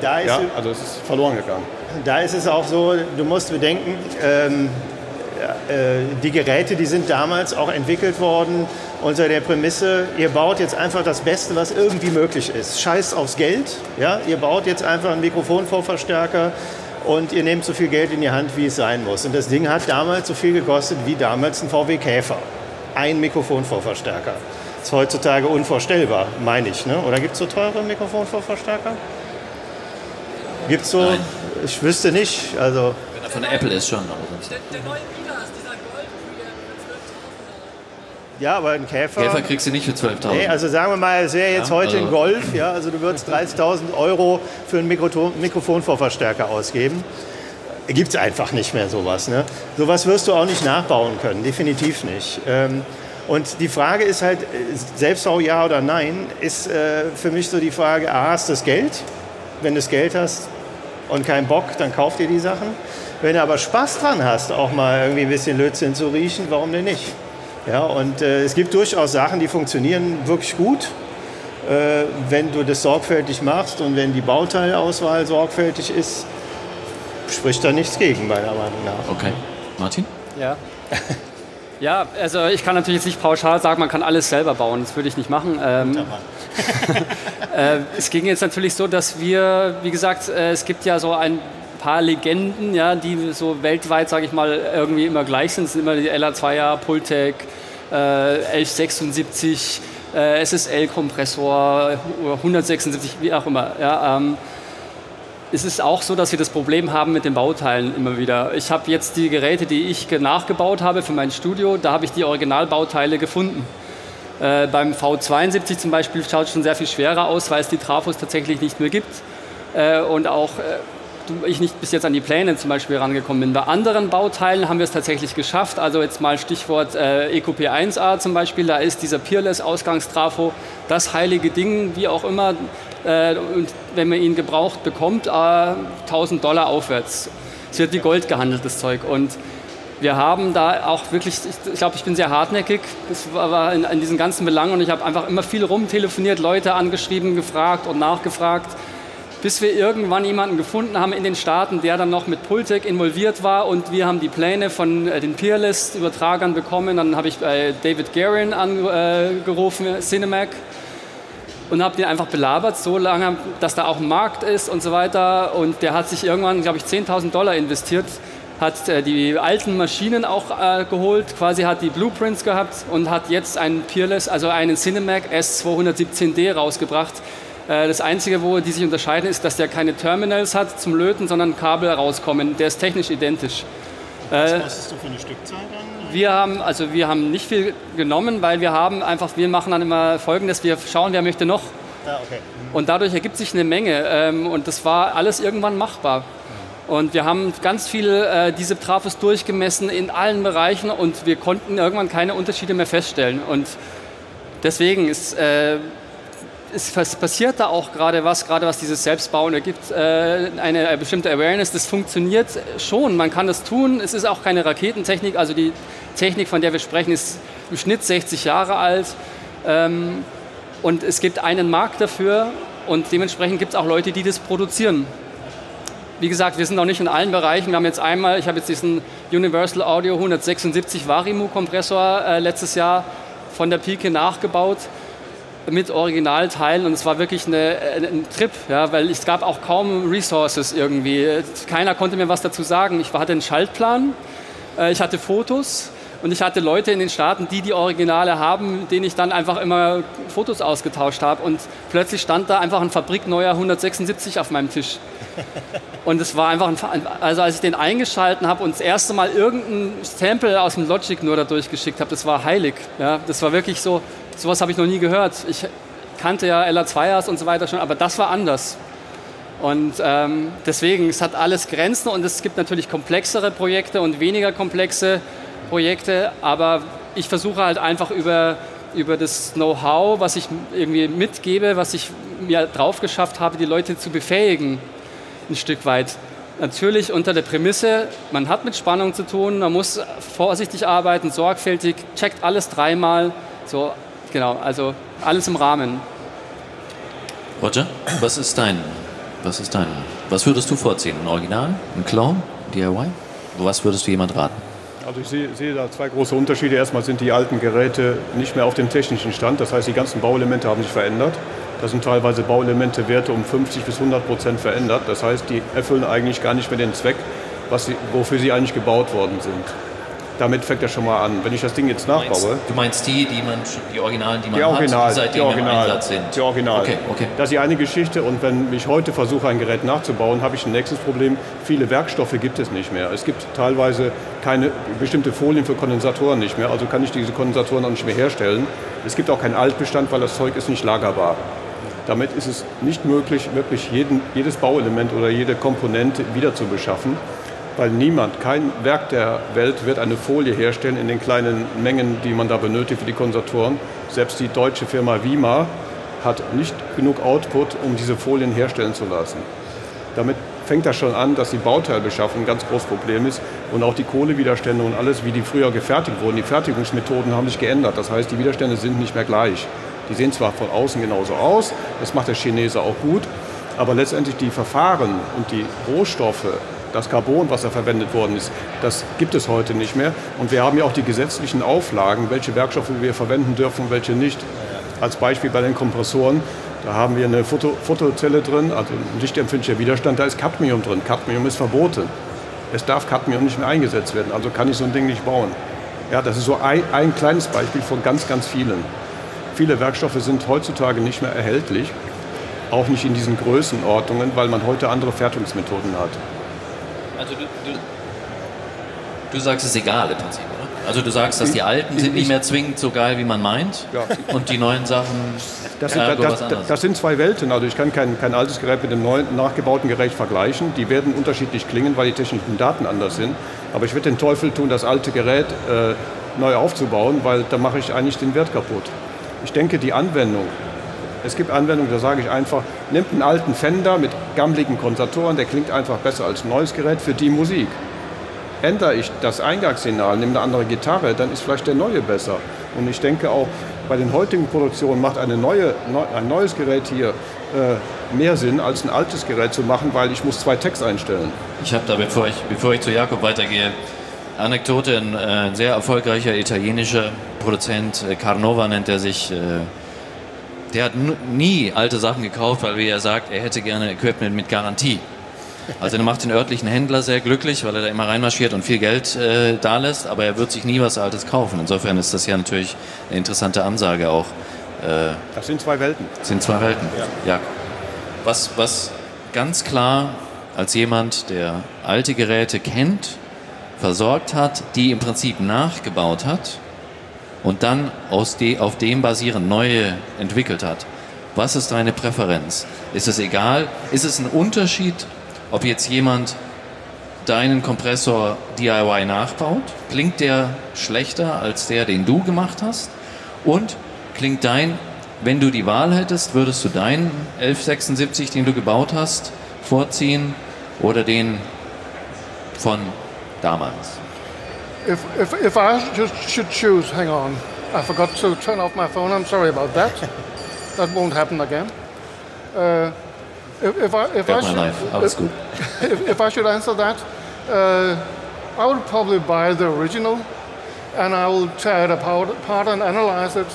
Da ja, also es ist verloren gegangen. Da ist es auch so, du musst bedenken, ähm, äh, die Geräte, die sind damals auch entwickelt worden unter der Prämisse, ihr baut jetzt einfach das Beste, was irgendwie möglich ist. Scheiß aufs Geld, ja? ihr baut jetzt einfach einen Mikrofonvorverstärker und ihr nehmt so viel Geld in die Hand, wie es sein muss. Und das Ding hat damals so viel gekostet wie damals ein VW Käfer. Ein Mikrofonvorverstärker. Das ist heutzutage unvorstellbar, meine ich. Ne? Oder gibt es so teure Mikrofonvorverstärker? Gibt es so? Nein. Ich wüsste nicht. Also Wenn er von Apple ist schon. Der, der neue Ja, aber ein Käfer. Käfer kriegst du nicht für 12.000. Nee, also sagen wir mal, es wäre jetzt ja, heute also ein Golf, ja, also du würdest 30.000 Euro für einen Mikro Mikrofonvorverstärker ausgeben. Gibt es einfach nicht mehr sowas. Ne? Sowas wirst du auch nicht nachbauen können, definitiv nicht. Ähm, und die Frage ist halt, Selbstbau ja oder nein, ist äh, für mich so die Frage, A, hast du das Geld? Wenn du das Geld hast und keinen Bock, dann kauf dir die Sachen. Wenn du aber Spaß dran hast, auch mal irgendwie ein bisschen Lötzinn zu riechen, warum denn nicht? Ja, und äh, es gibt durchaus Sachen, die funktionieren wirklich gut, äh, wenn du das sorgfältig machst und wenn die Bauteilauswahl sorgfältig ist, spricht da nichts gegen, meiner Meinung nach. Okay. Martin? Ja. Ja, also ich kann natürlich jetzt nicht pauschal sagen, man kann alles selber bauen. Das würde ich nicht machen. Ähm, äh, es ging jetzt natürlich so, dass wir, wie gesagt, äh, es gibt ja so ein paar Legenden, ja, die so weltweit, sage ich mal, irgendwie immer gleich sind. Es sind immer die LA2er, Pultec, äh, 1176, äh, SSL-Kompressor, 176, wie auch immer. Ja, ähm, es ist auch so, dass wir das Problem haben mit den Bauteilen immer wieder. Ich habe jetzt die Geräte, die ich nachgebaut habe für mein Studio, da habe ich die Originalbauteile gefunden. Äh, beim V72 zum Beispiel schaut es schon sehr viel schwerer aus, weil es die Trafos tatsächlich nicht mehr gibt. Äh, und auch äh, ich nicht bis jetzt an die Pläne zum Beispiel rangekommen bin. Bei anderen Bauteilen haben wir es tatsächlich geschafft. Also jetzt mal Stichwort äh, EQP1A zum Beispiel, da ist dieser Peerless-Ausgangstrafo das heilige Ding, wie auch immer. Äh, und wenn man ihn gebraucht bekommt, äh, 1000 Dollar aufwärts. Es wird wie Gold gehandelt, das Zeug. Und wir haben da auch wirklich, ich, ich glaube, ich bin sehr hartnäckig. Das war in, in diesen ganzen Belangen und ich habe einfach immer viel rumtelefoniert, Leute angeschrieben, gefragt und nachgefragt bis wir irgendwann jemanden gefunden haben in den Staaten, der dann noch mit Pultec involviert war und wir haben die Pläne von äh, den Peerless-Übertragern bekommen. Dann habe ich bei David Guerin angerufen, äh, Cinemac, und habe den einfach belabert, so lange, dass da auch ein Markt ist und so weiter. Und der hat sich irgendwann, glaube ich, 10.000 Dollar investiert, hat äh, die alten Maschinen auch äh, geholt, quasi hat die Blueprints gehabt und hat jetzt einen Peerless, also einen Cinemac S217D rausgebracht, äh, das Einzige, wo die sich unterscheiden, ist, dass der keine Terminals hat zum Löten, sondern Kabel rauskommen. Der ist technisch identisch. Was kostest du für eine Stückzahl dann? Wir haben, also wir haben nicht viel genommen, weil wir haben einfach, wir machen dann immer Folgendes, wir schauen, wer möchte noch. Ah, okay. Mhm. Und dadurch ergibt sich eine Menge ähm, und das war alles irgendwann machbar. Und wir haben ganz viel äh, diese Trafos durchgemessen in allen Bereichen und wir konnten irgendwann keine Unterschiede mehr feststellen. Und deswegen ist äh, es passiert da auch gerade was, gerade was dieses Selbstbauen. Ergibt, äh, eine bestimmte Awareness, das funktioniert schon, man kann das tun, es ist auch keine Raketentechnik, also die Technik, von der wir sprechen, ist im Schnitt 60 Jahre alt. Ähm, und es gibt einen Markt dafür und dementsprechend gibt es auch Leute, die das produzieren. Wie gesagt, wir sind noch nicht in allen Bereichen. Wir haben jetzt einmal, ich habe jetzt diesen Universal Audio 176 Varimu Kompressor äh, letztes Jahr von der Pike nachgebaut mit Originalteilen und es war wirklich eine, ein Trip, ja, weil es gab auch kaum Resources irgendwie. Keiner konnte mir was dazu sagen. Ich hatte einen Schaltplan, äh, ich hatte Fotos und ich hatte Leute in den Staaten, die die Originale haben, denen ich dann einfach immer Fotos ausgetauscht habe und plötzlich stand da einfach ein fabrikneuer 176 auf meinem Tisch. Und es war einfach, ein, also als ich den eingeschalten habe und das erste Mal irgendein Sample aus dem Logic nur da durchgeschickt habe, das war heilig. Ja, das war wirklich so, sowas habe ich noch nie gehört. Ich kannte ja LA2ers und so weiter schon, aber das war anders. Und ähm, deswegen, es hat alles Grenzen und es gibt natürlich komplexere Projekte und weniger komplexe Projekte, aber ich versuche halt einfach über, über das Know-how, was ich irgendwie mitgebe, was ich mir drauf geschafft habe, die Leute zu befähigen, ein Stück weit natürlich unter der Prämisse, man hat mit Spannung zu tun, man muss vorsichtig arbeiten, sorgfältig, checkt alles dreimal. So, genau, also alles im Rahmen. Roger, was ist dein, was ist dein, was würdest du vorziehen? Ein Original, ein Clone, DIY? Was würdest du jemand raten? Also ich sehe, sehe, da zwei große Unterschiede. Erstmal sind die alten Geräte nicht mehr auf dem technischen Stand. Das heißt, die ganzen Bauelemente haben sich verändert. Da sind teilweise Bauelemente Werte um 50 bis 100 Prozent verändert. Das heißt, die erfüllen eigentlich gar nicht mehr den Zweck, was sie, wofür sie eigentlich gebaut worden sind damit fängt er schon mal an. Wenn ich das Ding jetzt nachbaue. Du meinst, du meinst die, die man, die Originalen, die man die Original, hat, die seitdem die Original, im Einsatz sind? Die Original. Okay, okay. Das ist die eine Geschichte. Und wenn ich heute versuche, ein Gerät nachzubauen, habe ich ein nächstes Problem. Viele Werkstoffe gibt es nicht mehr. Es gibt teilweise keine bestimmte Folien für Kondensatoren nicht mehr. Also kann ich diese Kondensatoren auch nicht mehr herstellen. Es gibt auch keinen Altbestand, weil das Zeug ist nicht lagerbar. Damit ist es nicht möglich, wirklich jeden, jedes Bauelement oder jede Komponente wieder zu beschaffen weil niemand, kein Werk der Welt wird eine Folie herstellen in den kleinen Mengen, die man da benötigt für die Kondensatoren. Selbst die deutsche Firma Wima hat nicht genug Output, um diese Folien herstellen zu lassen. Damit fängt das schon an, dass die Bauteilbeschaffung ein ganz großes Problem ist und auch die Kohlewiderstände und alles, wie die früher gefertigt wurden. Die Fertigungsmethoden haben sich geändert. Das heißt, die Widerstände sind nicht mehr gleich. Die sehen zwar von außen genauso aus, das macht der Chinese auch gut, aber letztendlich die Verfahren und die Rohstoffe das Carbon, was da verwendet worden ist, das gibt es heute nicht mehr. Und wir haben ja auch die gesetzlichen Auflagen, welche Werkstoffe wir verwenden dürfen und welche nicht. Als Beispiel bei den Kompressoren, da haben wir eine Foto, Fotozelle drin, also ein lichtempfindlicher Widerstand, da ist Cadmium drin. Cadmium ist verboten. Es darf Cadmium nicht mehr eingesetzt werden, also kann ich so ein Ding nicht bauen. Ja, das ist so ein, ein kleines Beispiel von ganz, ganz vielen. Viele Werkstoffe sind heutzutage nicht mehr erhältlich, auch nicht in diesen Größenordnungen, weil man heute andere Fertigungsmethoden hat. Also du, du, du sagst, es ist egal im Prinzip, oder? Also du sagst, dass die alten sind nicht mehr zwingend so geil, wie man meint ja. und die neuen Sachen das sind, das, das, das sind zwei Welten. Also ich kann kein, kein altes Gerät mit einem neuen, nachgebauten Gerät vergleichen. Die werden unterschiedlich klingen, weil die technischen Daten anders sind. Aber ich würde den Teufel tun, das alte Gerät äh, neu aufzubauen, weil da mache ich eigentlich den Wert kaputt. Ich denke, die Anwendung es gibt Anwendungen, da sage ich einfach, nimmt einen alten Fender mit gammeligen Kondensatoren, der klingt einfach besser als ein neues Gerät für die Musik. Ändere ich das Eingangssignal, nehme eine andere Gitarre, dann ist vielleicht der neue besser. Und ich denke auch, bei den heutigen Produktionen macht eine neue, ein neues Gerät hier äh, mehr Sinn, als ein altes Gerät zu machen, weil ich muss zwei Text einstellen. Ich habe da, bevor ich, bevor ich zu Jakob weitergehe, Anekdote, ein, äh, sehr erfolgreicher italienischer Produzent, äh, Carnova nennt er sich, äh, der hat nie alte Sachen gekauft, weil wie er sagt, er hätte gerne Equipment mit Garantie. Also er macht den örtlichen Händler sehr glücklich, weil er da immer reinmarschiert und viel Geld äh, da lässt, aber er wird sich nie was Altes kaufen. Insofern ist das ja natürlich eine interessante Ansage auch. Äh, das sind zwei Welten. Das sind zwei Welten. Ja. ja. Was, was ganz klar als jemand, der alte Geräte kennt, versorgt hat, die im Prinzip nachgebaut hat, und dann aus de, auf dem basierend neue entwickelt hat. Was ist deine Präferenz? Ist es egal? Ist es ein Unterschied, ob jetzt jemand deinen Kompressor DIY nachbaut? Klingt der schlechter als der, den du gemacht hast? Und klingt dein, wenn du die Wahl hättest, würdest du deinen 1176, den du gebaut hast, vorziehen oder den von damals? If, if, if I just should choose, hang on, I forgot to turn off my phone. I'm sorry about that. that won't happen again. Uh, if, if, I, if, I should, if, if, if, I should answer that, uh, I would probably buy the original and I will tear it apart and analyze it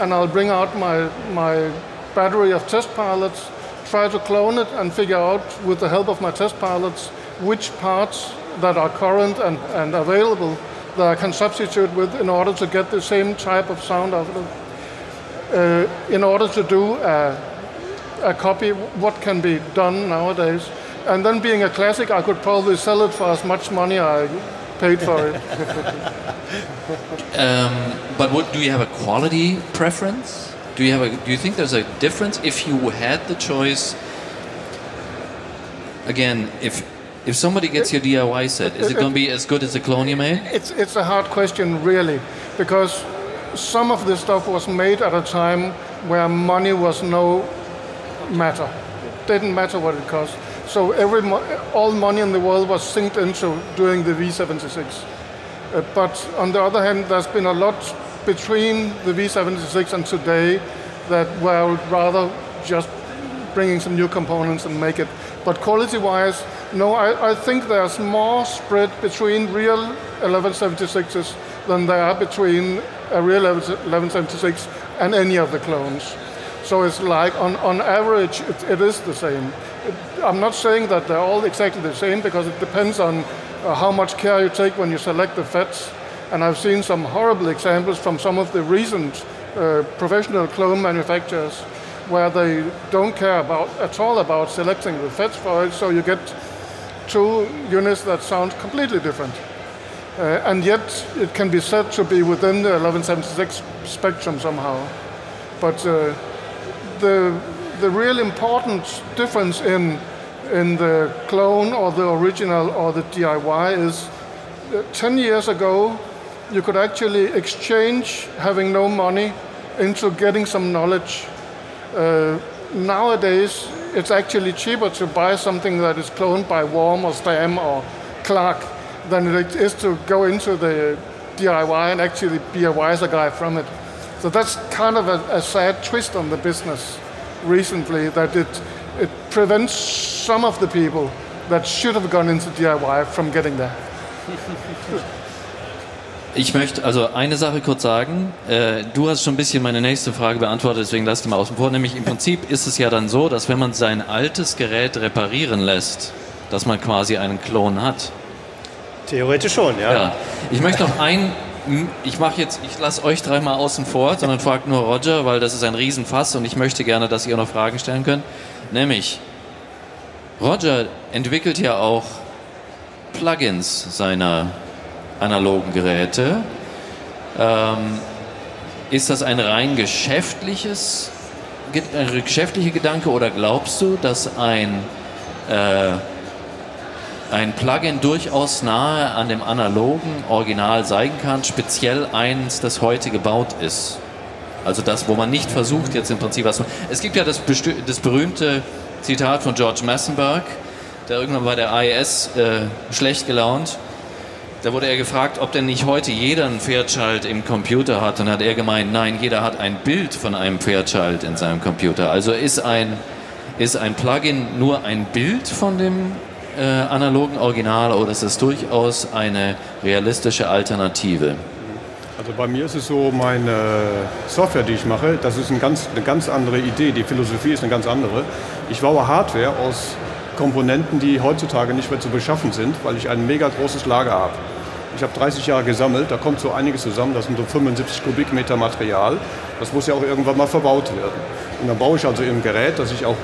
and I'll bring out my, my battery of test pilots, try to clone it and figure out with the help of my test pilots which parts that are current and, and available that I can substitute with in order to get the same type of sound out of it. Uh, in order to do a, a copy, what can be done nowadays. And then being a classic, I could probably sell it for as much money I paid for it. um, but what do you have a quality preference? Do you have a? Do you think there's a difference if you had the choice? Again, if if somebody gets your DIY set, is it going to be as good as the clone you made? It's, it's a hard question, really, because some of this stuff was made at a time where money was no matter. It Didn't matter what it cost. so every all money in the world was synced into doing the V76. Uh, but on the other hand, there's been a lot between the V76 and today that where I would rather just bringing some new components and make it. But quality-wise, no, I, I think there's more spread between real 1176s than there are between a real 1176 and any of the clones. So it's like on, on average, it, it is the same. It, I'm not saying that they're all exactly the same because it depends on uh, how much care you take when you select the FETs. And I've seen some horrible examples from some of the recent uh, professional clone manufacturers where they don't care about at all about selecting the FETs for it, so you get two units that sound completely different. Uh, and yet it can be said to be within the 1176 spectrum somehow. But uh, the, the real important difference in, in the clone or the original or the DIY is uh, 10 years ago you could actually exchange having no money into getting some knowledge. Uh, nowadays, it's actually cheaper to buy something that is cloned by Warm or Stam or Clark than it is to go into the DIY and actually be a wiser guy from it. So that's kind of a, a sad twist on the business recently that it, it prevents some of the people that should have gone into DIY from getting there. Ich möchte also eine Sache kurz sagen. Äh, du hast schon ein bisschen meine nächste Frage beantwortet, deswegen lass die mal außen vor. Nämlich im Prinzip ist es ja dann so, dass wenn man sein altes Gerät reparieren lässt, dass man quasi einen Klon hat. Theoretisch schon, ja. Ja. Ich möchte noch ein. Ich mache jetzt, ich lasse euch dreimal außen vor, sondern fragt nur Roger, weil das ist ein Riesenfass und ich möchte gerne, dass ihr noch Fragen stellen könnt. Nämlich, Roger entwickelt ja auch Plugins seiner analogen Geräte. Ähm, ist das ein rein geschäftliches, ge- äh, geschäftlicher Gedanke oder glaubst du, dass ein, äh, ein Plugin durchaus nahe an dem analogen Original sein kann, speziell eins, das heute gebaut ist? Also das, wo man nicht versucht, jetzt im Prinzip was zu Es gibt ja das, das berühmte Zitat von George Massenberg, der irgendwann bei der AES äh, schlecht gelaunt da wurde er gefragt, ob denn nicht heute jeder einen Pferdschalt im Computer hat. Und hat er gemeint, nein, jeder hat ein Bild von einem Pferdschalt in seinem Computer. Also ist ein, ist ein Plugin nur ein Bild von dem äh, analogen Original oder ist es durchaus eine realistische Alternative? Also bei mir ist es so, meine Software, die ich mache, das ist ein ganz, eine ganz andere Idee. Die Philosophie ist eine ganz andere. Ich baue Hardware aus Komponenten, die heutzutage nicht mehr zu beschaffen sind, weil ich ein mega großes Lager habe. Ich habe 30 Jahre gesammelt, da kommt so einiges zusammen, das sind so 75 Kubikmeter Material. Das muss ja auch irgendwann mal verbaut werden. Und dann baue ich also im Gerät, das ich auch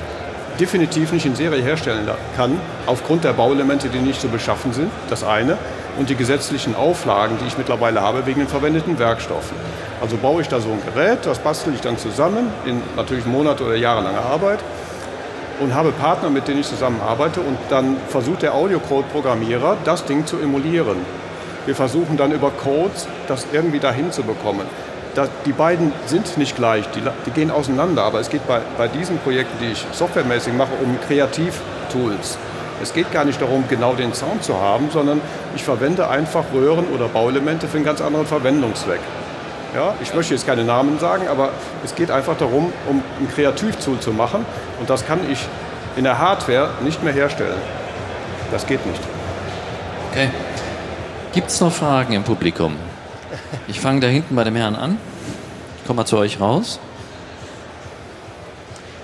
definitiv nicht in Serie herstellen kann, aufgrund der Bauelemente, die nicht zu beschaffen sind, das eine, und die gesetzlichen Auflagen, die ich mittlerweile habe wegen den verwendeten Werkstoffen. Also baue ich da so ein Gerät, das bastel ich dann zusammen in natürlich Monate oder jahrelanger Arbeit und habe Partner, mit denen ich zusammenarbeite und dann versucht der Audiocode-Programmierer, das Ding zu emulieren. Wir versuchen dann über Codes, das irgendwie dahin zu bekommen. Das, die beiden sind nicht gleich, die, die gehen auseinander, aber es geht bei, bei diesen Projekten, die ich softwaremäßig mache, um Kreativtools. Es geht gar nicht darum, genau den Sound zu haben, sondern ich verwende einfach Röhren oder Bauelemente für einen ganz anderen Verwendungszweck. Ja, ich möchte jetzt keine Namen sagen, aber es geht einfach darum, um ein Kreativtool zu machen und das kann ich in der Hardware nicht mehr herstellen. Das geht nicht. Okay. Gibt es noch Fragen im Publikum? Ich fange da hinten bei dem Herrn an. Ich komme mal zu euch raus.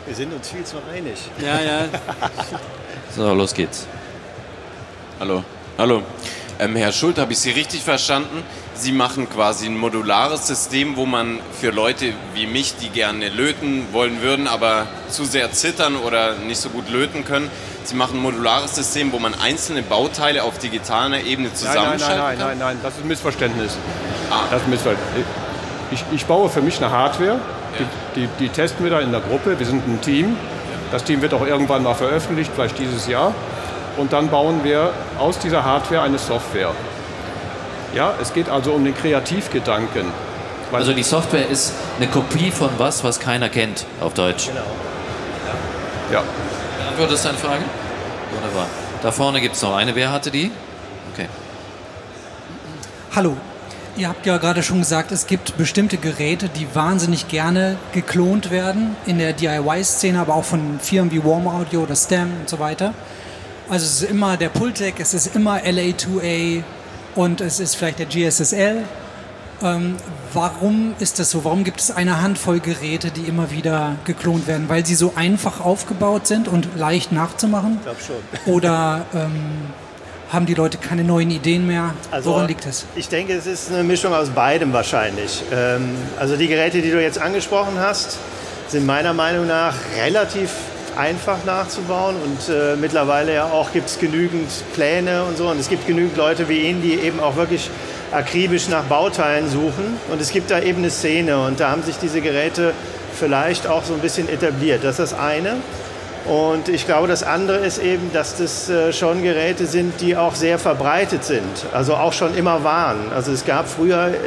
Wir sind uns viel zu einig. Ja, ja. So, los geht's. Hallo. Hallo. Ähm, Herr Schult, habe ich Sie richtig verstanden? Sie machen quasi ein modulares System, wo man für Leute wie mich, die gerne löten wollen würden, aber zu sehr zittern oder nicht so gut löten können, Sie machen ein modulares System, wo man einzelne Bauteile auf digitaler Ebene Nein, nein, zusammenschalten nein, nein, kann? nein, nein, das ist ein Missverständnis. Ah. Das ist ein Missverständnis. Ich, ich baue für mich eine Hardware, die, die, die testen wir da in der Gruppe. Wir sind ein Team. Das Team wird auch irgendwann mal veröffentlicht, vielleicht dieses Jahr. Und dann bauen wir aus dieser Hardware eine Software. Ja, es geht also um den Kreativgedanken. Weil Also die Software ist eine Kopie von was, was keiner kennt, auf Deutsch. ja. Beantwortest deine Frage? aber da vorne gibt es noch eine. Wer hatte die? Okay. Hallo. Ihr habt ja gerade schon gesagt, es gibt bestimmte Geräte, die wahnsinnig gerne geklont werden in der DIY-Szene, aber auch von Firmen wie Warm Audio oder Stem und so weiter. Also es ist immer der Pultec, es ist immer LA2A und es ist vielleicht der GSSL. Ähm, warum ist das so? Warum gibt es eine Handvoll Geräte, die immer wieder geklont werden? Weil sie so einfach aufgebaut sind und leicht nachzumachen? Ich glaube schon. Oder ähm, haben die Leute keine neuen Ideen mehr? Also, Woran liegt es? Ich denke, es ist eine Mischung aus beidem wahrscheinlich. Ähm, also die Geräte, die du jetzt angesprochen hast, sind meiner Meinung nach relativ einfach nachzubauen und äh, mittlerweile ja auch gibt es genügend Pläne und so und es gibt genügend Leute wie ihn, die eben auch wirklich akribisch nach Bauteilen suchen und es gibt da eben eine Szene und da haben sich diese Geräte vielleicht auch so ein bisschen etabliert. Das ist das eine. Und ich glaube, das andere ist eben, dass das äh, schon Geräte sind, die auch sehr verbreitet sind, also auch schon immer waren. Also es gab früher, äh,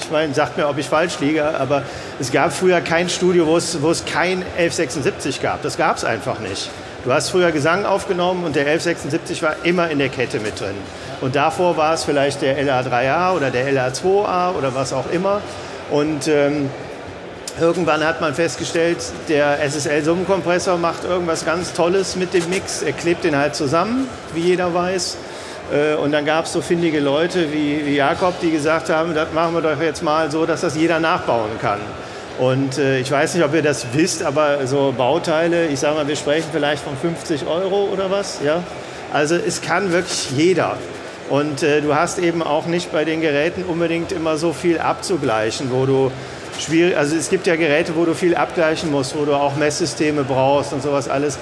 ich meine, sagt mir, ob ich falsch liege, aber es gab früher kein Studio, wo es, wo es kein 1176 gab. Das gab es einfach nicht. Du hast früher Gesang aufgenommen und der 1176 war immer in der Kette mit drin. Und davor war es vielleicht der LA3A oder der LA2A oder was auch immer. Und ähm, irgendwann hat man festgestellt, der SSL-Summenkompressor macht irgendwas ganz Tolles mit dem Mix. Er klebt den halt zusammen, wie jeder weiß. Äh, und dann gab es so findige Leute wie, wie Jakob, die gesagt haben, das machen wir doch jetzt mal so, dass das jeder nachbauen kann. Und äh, ich weiß nicht, ob ihr das wisst, aber so Bauteile, ich sage mal, wir sprechen vielleicht von 50 Euro oder was. Ja? Also es kann wirklich jeder. Und äh, du hast eben auch nicht bei den Geräten unbedingt immer so viel abzugleichen, wo du schwierig, also es gibt ja Geräte, wo du viel abgleichen musst, wo du auch Messsysteme brauchst und sowas alles.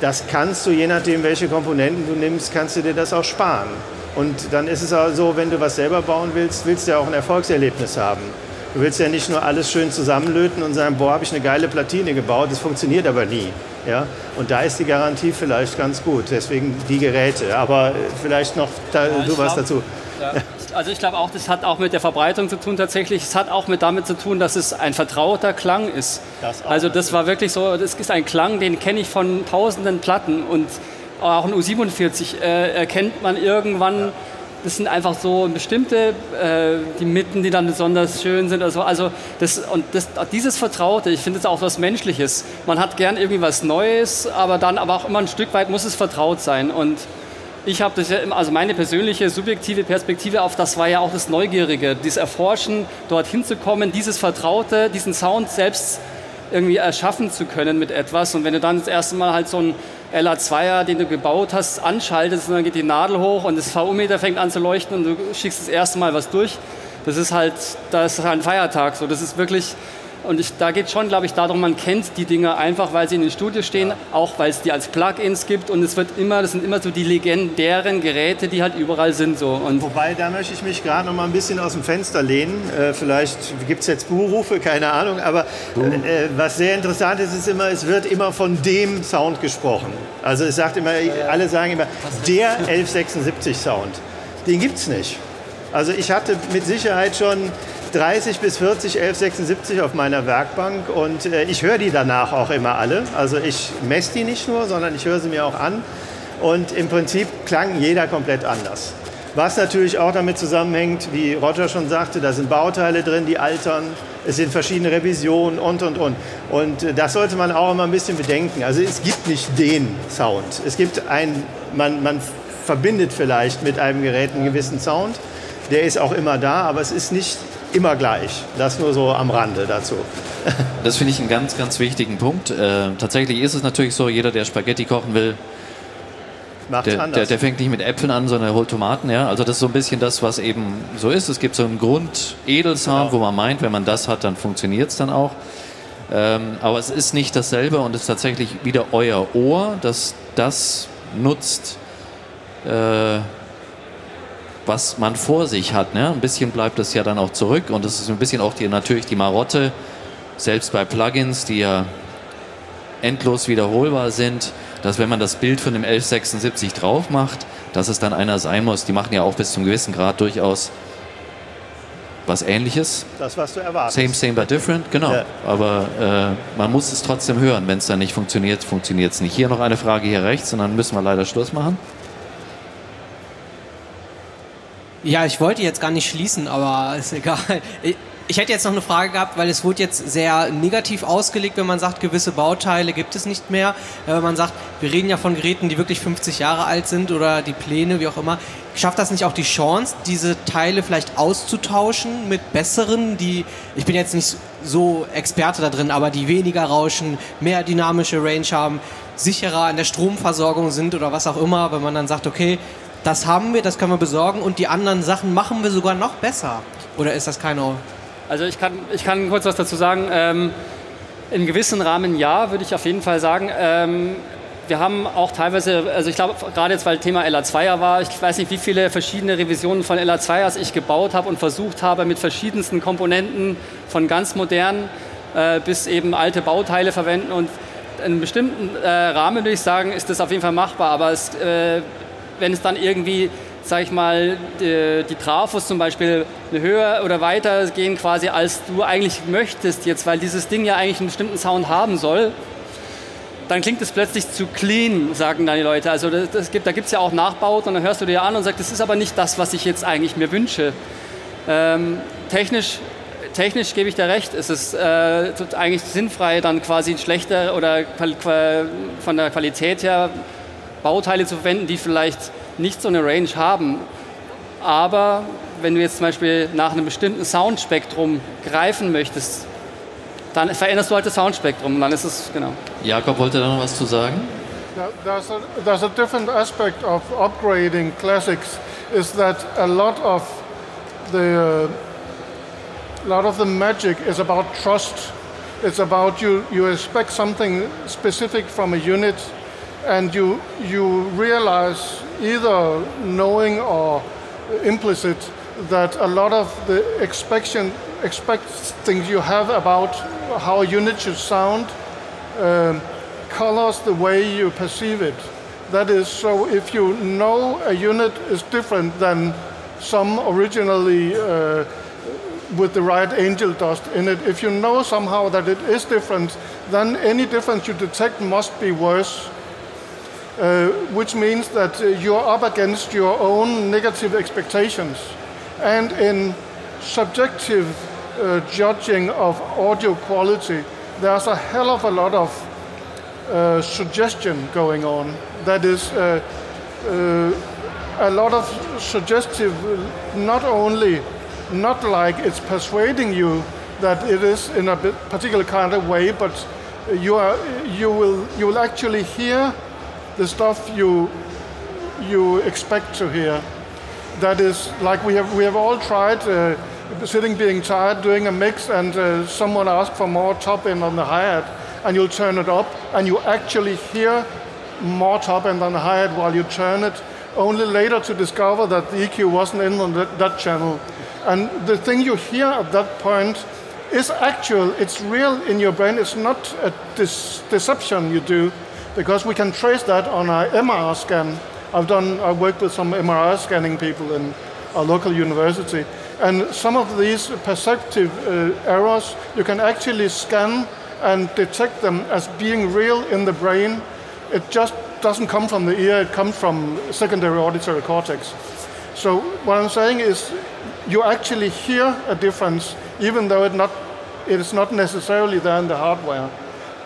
Das kannst du, je nachdem, welche Komponenten du nimmst, kannst du dir das auch sparen. Und dann ist es auch so, wenn du was selber bauen willst, willst du ja auch ein Erfolgserlebnis haben. Du willst ja nicht nur alles schön zusammenlöten und sagen, boah, habe ich eine geile Platine gebaut, das funktioniert aber nie. Ja? Und da ist die Garantie vielleicht ganz gut, deswegen die Geräte. Aber vielleicht noch da, Ja, du was glaub- dazu. Ja. Also ich glaube auch, das hat auch mit der Verbreitung zu tun tatsächlich. Es hat auch mit damit zu tun, dass es ein vertrauter Klang ist. Das also das war wirklich so, das ist ein Klang, den kenne ich von tausenden Platten und auch ein U47 äh, erkennt man irgendwann. Das sind einfach so bestimmte, äh, die Mitten, die dann besonders schön sind. Also, also das, und das, dieses Vertraute, ich finde es auch was Menschliches. Man hat gern irgendwie was Neues, aber dann aber auch immer ein Stück weit muss es vertraut sein. Und ich habe das ja also meine persönliche subjektive Perspektive auf das war ja auch das Neugierige, dieses Erforschen, dorthin zu kommen, dieses Vertraute, diesen Sound selbst irgendwie erschaffen zu können mit etwas. Und wenn du dann das erste Mal halt so einen LA2er, den du gebaut hast, anschaltest und dann geht die Nadel hoch und das VU-Meter fängt an zu leuchten und du schickst das erste Mal was durch, das ist halt, das ist halt ein Feiertag. So, das ist wirklich, und ich, da geht es schon, glaube ich, darum, man kennt die Dinge einfach, weil sie in den Studios stehen, auch weil es die als Plugins gibt und es wird immer, das sind immer so die legendären Geräte, die halt überall sind. So. Und Wobei, da möchte ich mich gerade noch mal ein bisschen aus dem Fenster lehnen. Äh, vielleicht gibt es jetzt Buhrufe, keine Ahnung. Aber äh, äh, was sehr interessant ist, ist immer, es wird immer von dem Sound gesprochen. Also es sagt immer, alle sagen immer, der 1176 Sound. Den gibt es nicht. Also ich hatte mit Sicherheit schon 30 bis 40 1176 auf meiner Werkbank und äh, ich höre die danach auch immer alle. Also ich messe die nicht nur, sondern ich höre sie mir auch an. Und im Prinzip klang jeder komplett anders. Was natürlich auch damit zusammenhängt, wie Roger schon sagte, da sind Bauteile drin, die altern, es sind verschiedene Revisionen und, und, und. Und äh, das sollte man auch immer ein bisschen bedenken. Also es gibt nicht den Sound. Es gibt ein, man, man verbindet vielleicht mit einem Gerät einen gewissen Sound. Der ist auch immer da, aber es ist nicht immer gleich. Das nur so am Rande dazu. Das finde ich einen ganz, ganz wichtigen Punkt. Äh, tatsächlich ist es natürlich so, jeder, der Spaghetti kochen will, der, der, der fängt nicht mit Äpfeln an, sondern er holt Tomaten. Ja? Also das ist so ein bisschen das, was eben so ist. Es gibt so einen Grund-Edelsound, Genau. wo man meint, wenn man das hat, dann funktioniert es dann auch. Ähm, aber es ist nicht dasselbe und es ist tatsächlich wieder euer Ohr, das das nutzt, äh, was man vor sich hat. Ne? Ein bisschen bleibt es ja dann auch zurück und das ist ein bisschen auch die, natürlich die Marotte, selbst bei Plugins, die ja endlos wiederholbar sind, dass wenn man das Bild von dem 1176 drauf macht, dass es dann einer sein muss. Die machen ja auch bis zum gewissen Grad durchaus was ähnliches. Das, was du erwartest. Same, same, but different, genau. Ja. Aber äh, man muss es trotzdem hören. Wenn es dann nicht funktioniert, funktioniert es nicht. Hier noch eine Frage hier rechts und dann müssen wir leider Schluss machen. Ja, ich wollte jetzt gar nicht schließen, aber ist egal. Ich- hätte jetzt noch eine Frage gehabt, weil es wurde jetzt sehr negativ ausgelegt, wenn man sagt, gewisse Bauteile gibt es nicht mehr. Wenn man sagt, wir reden ja von Geräten, die wirklich 50 Jahre alt sind oder die Pläne, wie auch immer. Schafft das nicht auch die Chance, diese Teile vielleicht auszutauschen mit besseren, die, ich bin jetzt nicht so Experte da drin, aber die weniger rauschen, mehr dynamische Range haben, sicherer in der Stromversorgung sind oder was auch immer, wenn man dann sagt, okay, das haben wir, das können wir besorgen und die anderen Sachen machen wir sogar noch besser. Oder ist das keine Also ich kann, ich kann kurz was dazu sagen. Ähm, in gewissen Rahmen ja, würde ich auf jeden Fall sagen. Ähm, wir haben auch teilweise, also ich glaube, gerade jetzt, weil Thema LA2er war, ich weiß nicht, wie viele verschiedene Revisionen von LA2ers ich gebaut habe und versucht habe, mit verschiedensten Komponenten von ganz modernen äh, bis eben alte Bauteile verwenden. Und in einem bestimmten äh, Rahmen würde ich sagen, ist das auf jeden Fall machbar. Aber es, äh, wenn es dann irgendwie, sag ich mal, die, die Trafos zum Beispiel höher oder weiter gehen quasi, als du eigentlich möchtest jetzt, weil dieses Ding ja eigentlich einen bestimmten Sound haben soll, dann klingt es plötzlich zu clean, sagen dann die Leute. Also das, das gibt, da gibt es ja auch Nachbauten und dann hörst du dir an und sagst, das ist aber nicht das, was ich jetzt eigentlich mir wünsche. Ähm, technisch, technisch gebe ich dir recht, es ist äh, eigentlich sinnfrei, dann quasi schlechter oder von der Qualität her Bauteile zu verwenden, die vielleicht nicht so eine Range haben. Aber wenn du jetzt zum Beispiel nach einem bestimmten Soundspektrum greifen möchtest, dann veränderst du halt das Soundspektrum und dann ist es, genau. Jakob wollte da noch was zu sagen. There's a, there's a different aspect of upgrading classics is that a lot of the uh, lot of the magic is about trust. It's about you you expect something specific from a unit, and you you realize either knowing or implicit that a lot of the expectation expect things you have about how a unit should sound um, colors the way you perceive it. That is, so if you know a unit is different than some originally uh, with the right angel dust in it, if you know somehow that it is different, then any difference you detect must be worse. Uh, which means that uh, you're up against your own negative expectations. And in subjective uh, judging of audio quality, there's a hell of a lot of suggestion going on. That is a lot of suggestive, not only not like it's persuading you that it is in a particular kind of way, but you are you will you will actually hear the stuff you you expect to hear. That is like we have we have all tried uh, sitting being tired doing a mix and uh, someone asks for more top end on the hi hat and you'll turn it up and you actually hear more top end on the hi hat while you turn it only later to discover that the EQ wasn't in on that, that channel. And the thing you hear at that point is actual. It's real in your brain. It's not a deception you do because we can trace that on our MRI scan. I've done, I've worked with some MRI scanning people in our local university, and some of these perceptive uh, errors you can actually scan and detect them as being real in the brain. It just doesn't come from the ear; it comes from secondary auditory cortex. So what I'm saying is, you actually hear a difference, even though it not, it is not necessarily there in the hardware.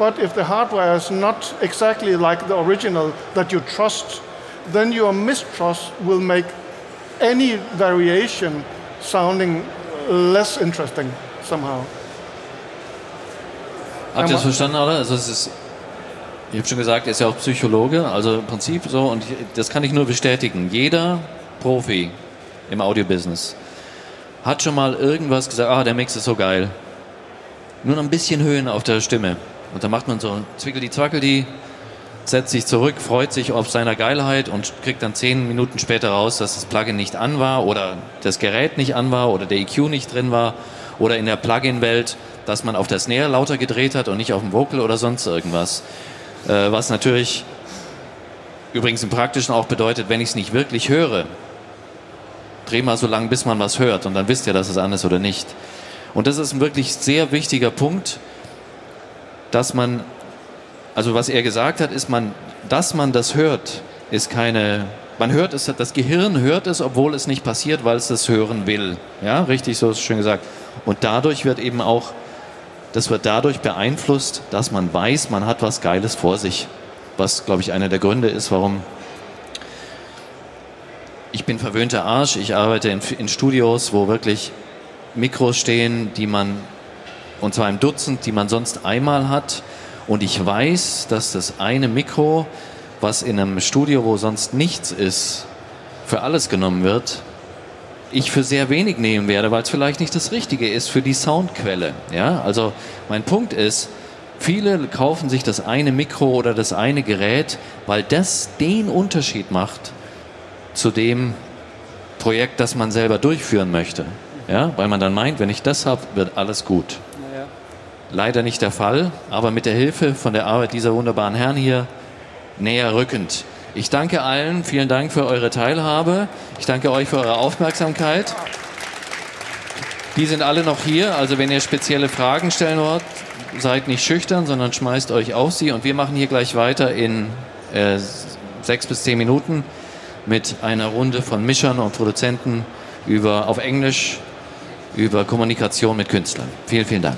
But if the hardware is not exactly like the original that you trust, then your mistrust will make any variation sounding less interesting somehow. Habt ihr das verstanden, oder? Also es ist, ich habe schon gesagt, er ist ja auch Psychologe, also im Prinzip so, und ich, das kann ich nur bestätigen. Jeder Profi im Audiobusiness hat schon mal irgendwas gesagt, ah, der Mix ist so geil. Nur noch ein bisschen Höhen auf der Stimme. Und dann macht man so zwickel die zwackel die, setzt sich zurück, freut sich auf seiner Geilheit und kriegt dann zehn Minuten später raus, dass das Plugin nicht an war oder das Gerät nicht an war oder der EQ nicht drin war oder in der Plugin-Welt, dass man auf der Snare lauter gedreht hat und nicht auf dem Vocal oder sonst irgendwas. Äh, was natürlich übrigens im Praktischen auch bedeutet, wenn ich es nicht wirklich höre, dreh mal so lange, bis man was hört und dann wisst ihr, dass es an ist oder nicht. Und das ist ein wirklich sehr wichtiger Punkt, dass man, also was er gesagt hat, ist man, dass man das hört, ist keine, man hört es, das Gehirn hört es, obwohl es nicht passiert, weil es das hören will. Ja, richtig, so ist es schön gesagt. Und dadurch wird eben auch, das wird dadurch beeinflusst, dass man weiß, man hat was Geiles vor sich. Was, glaube ich, einer der Gründe ist, warum ich bin verwöhnter Arsch. Ich arbeite in, in Studios, wo wirklich Mikros stehen, die man, und zwar im Dutzend, die man sonst einmal hat. Und ich weiß, dass das eine Mikro, was in einem Studio, wo sonst nichts ist, für alles genommen wird, ich für sehr wenig nehmen werde, weil es vielleicht nicht das Richtige ist für die Soundquelle. Ja? Also mein Punkt ist, viele kaufen sich das eine Mikro oder das eine Gerät, weil das den Unterschied macht zu dem Projekt, das man selber durchführen möchte. Ja? Weil man dann meint, wenn ich das habe, wird alles gut. Leider nicht der Fall, aber mit der Hilfe von der Arbeit dieser wunderbaren Herren hier näher rückend. Ich danke allen, vielen Dank für eure Teilhabe. Ich danke euch für eure Aufmerksamkeit. Die sind alle noch hier, also wenn ihr spezielle Fragen stellen wollt, seid nicht schüchtern, sondern schmeißt euch auf sie. Und wir machen hier gleich weiter in äh, sechs bis zehn Minuten mit einer Runde von Mischern und Produzenten über, auf Englisch über Kommunikation mit Künstlern. Vielen, vielen Dank.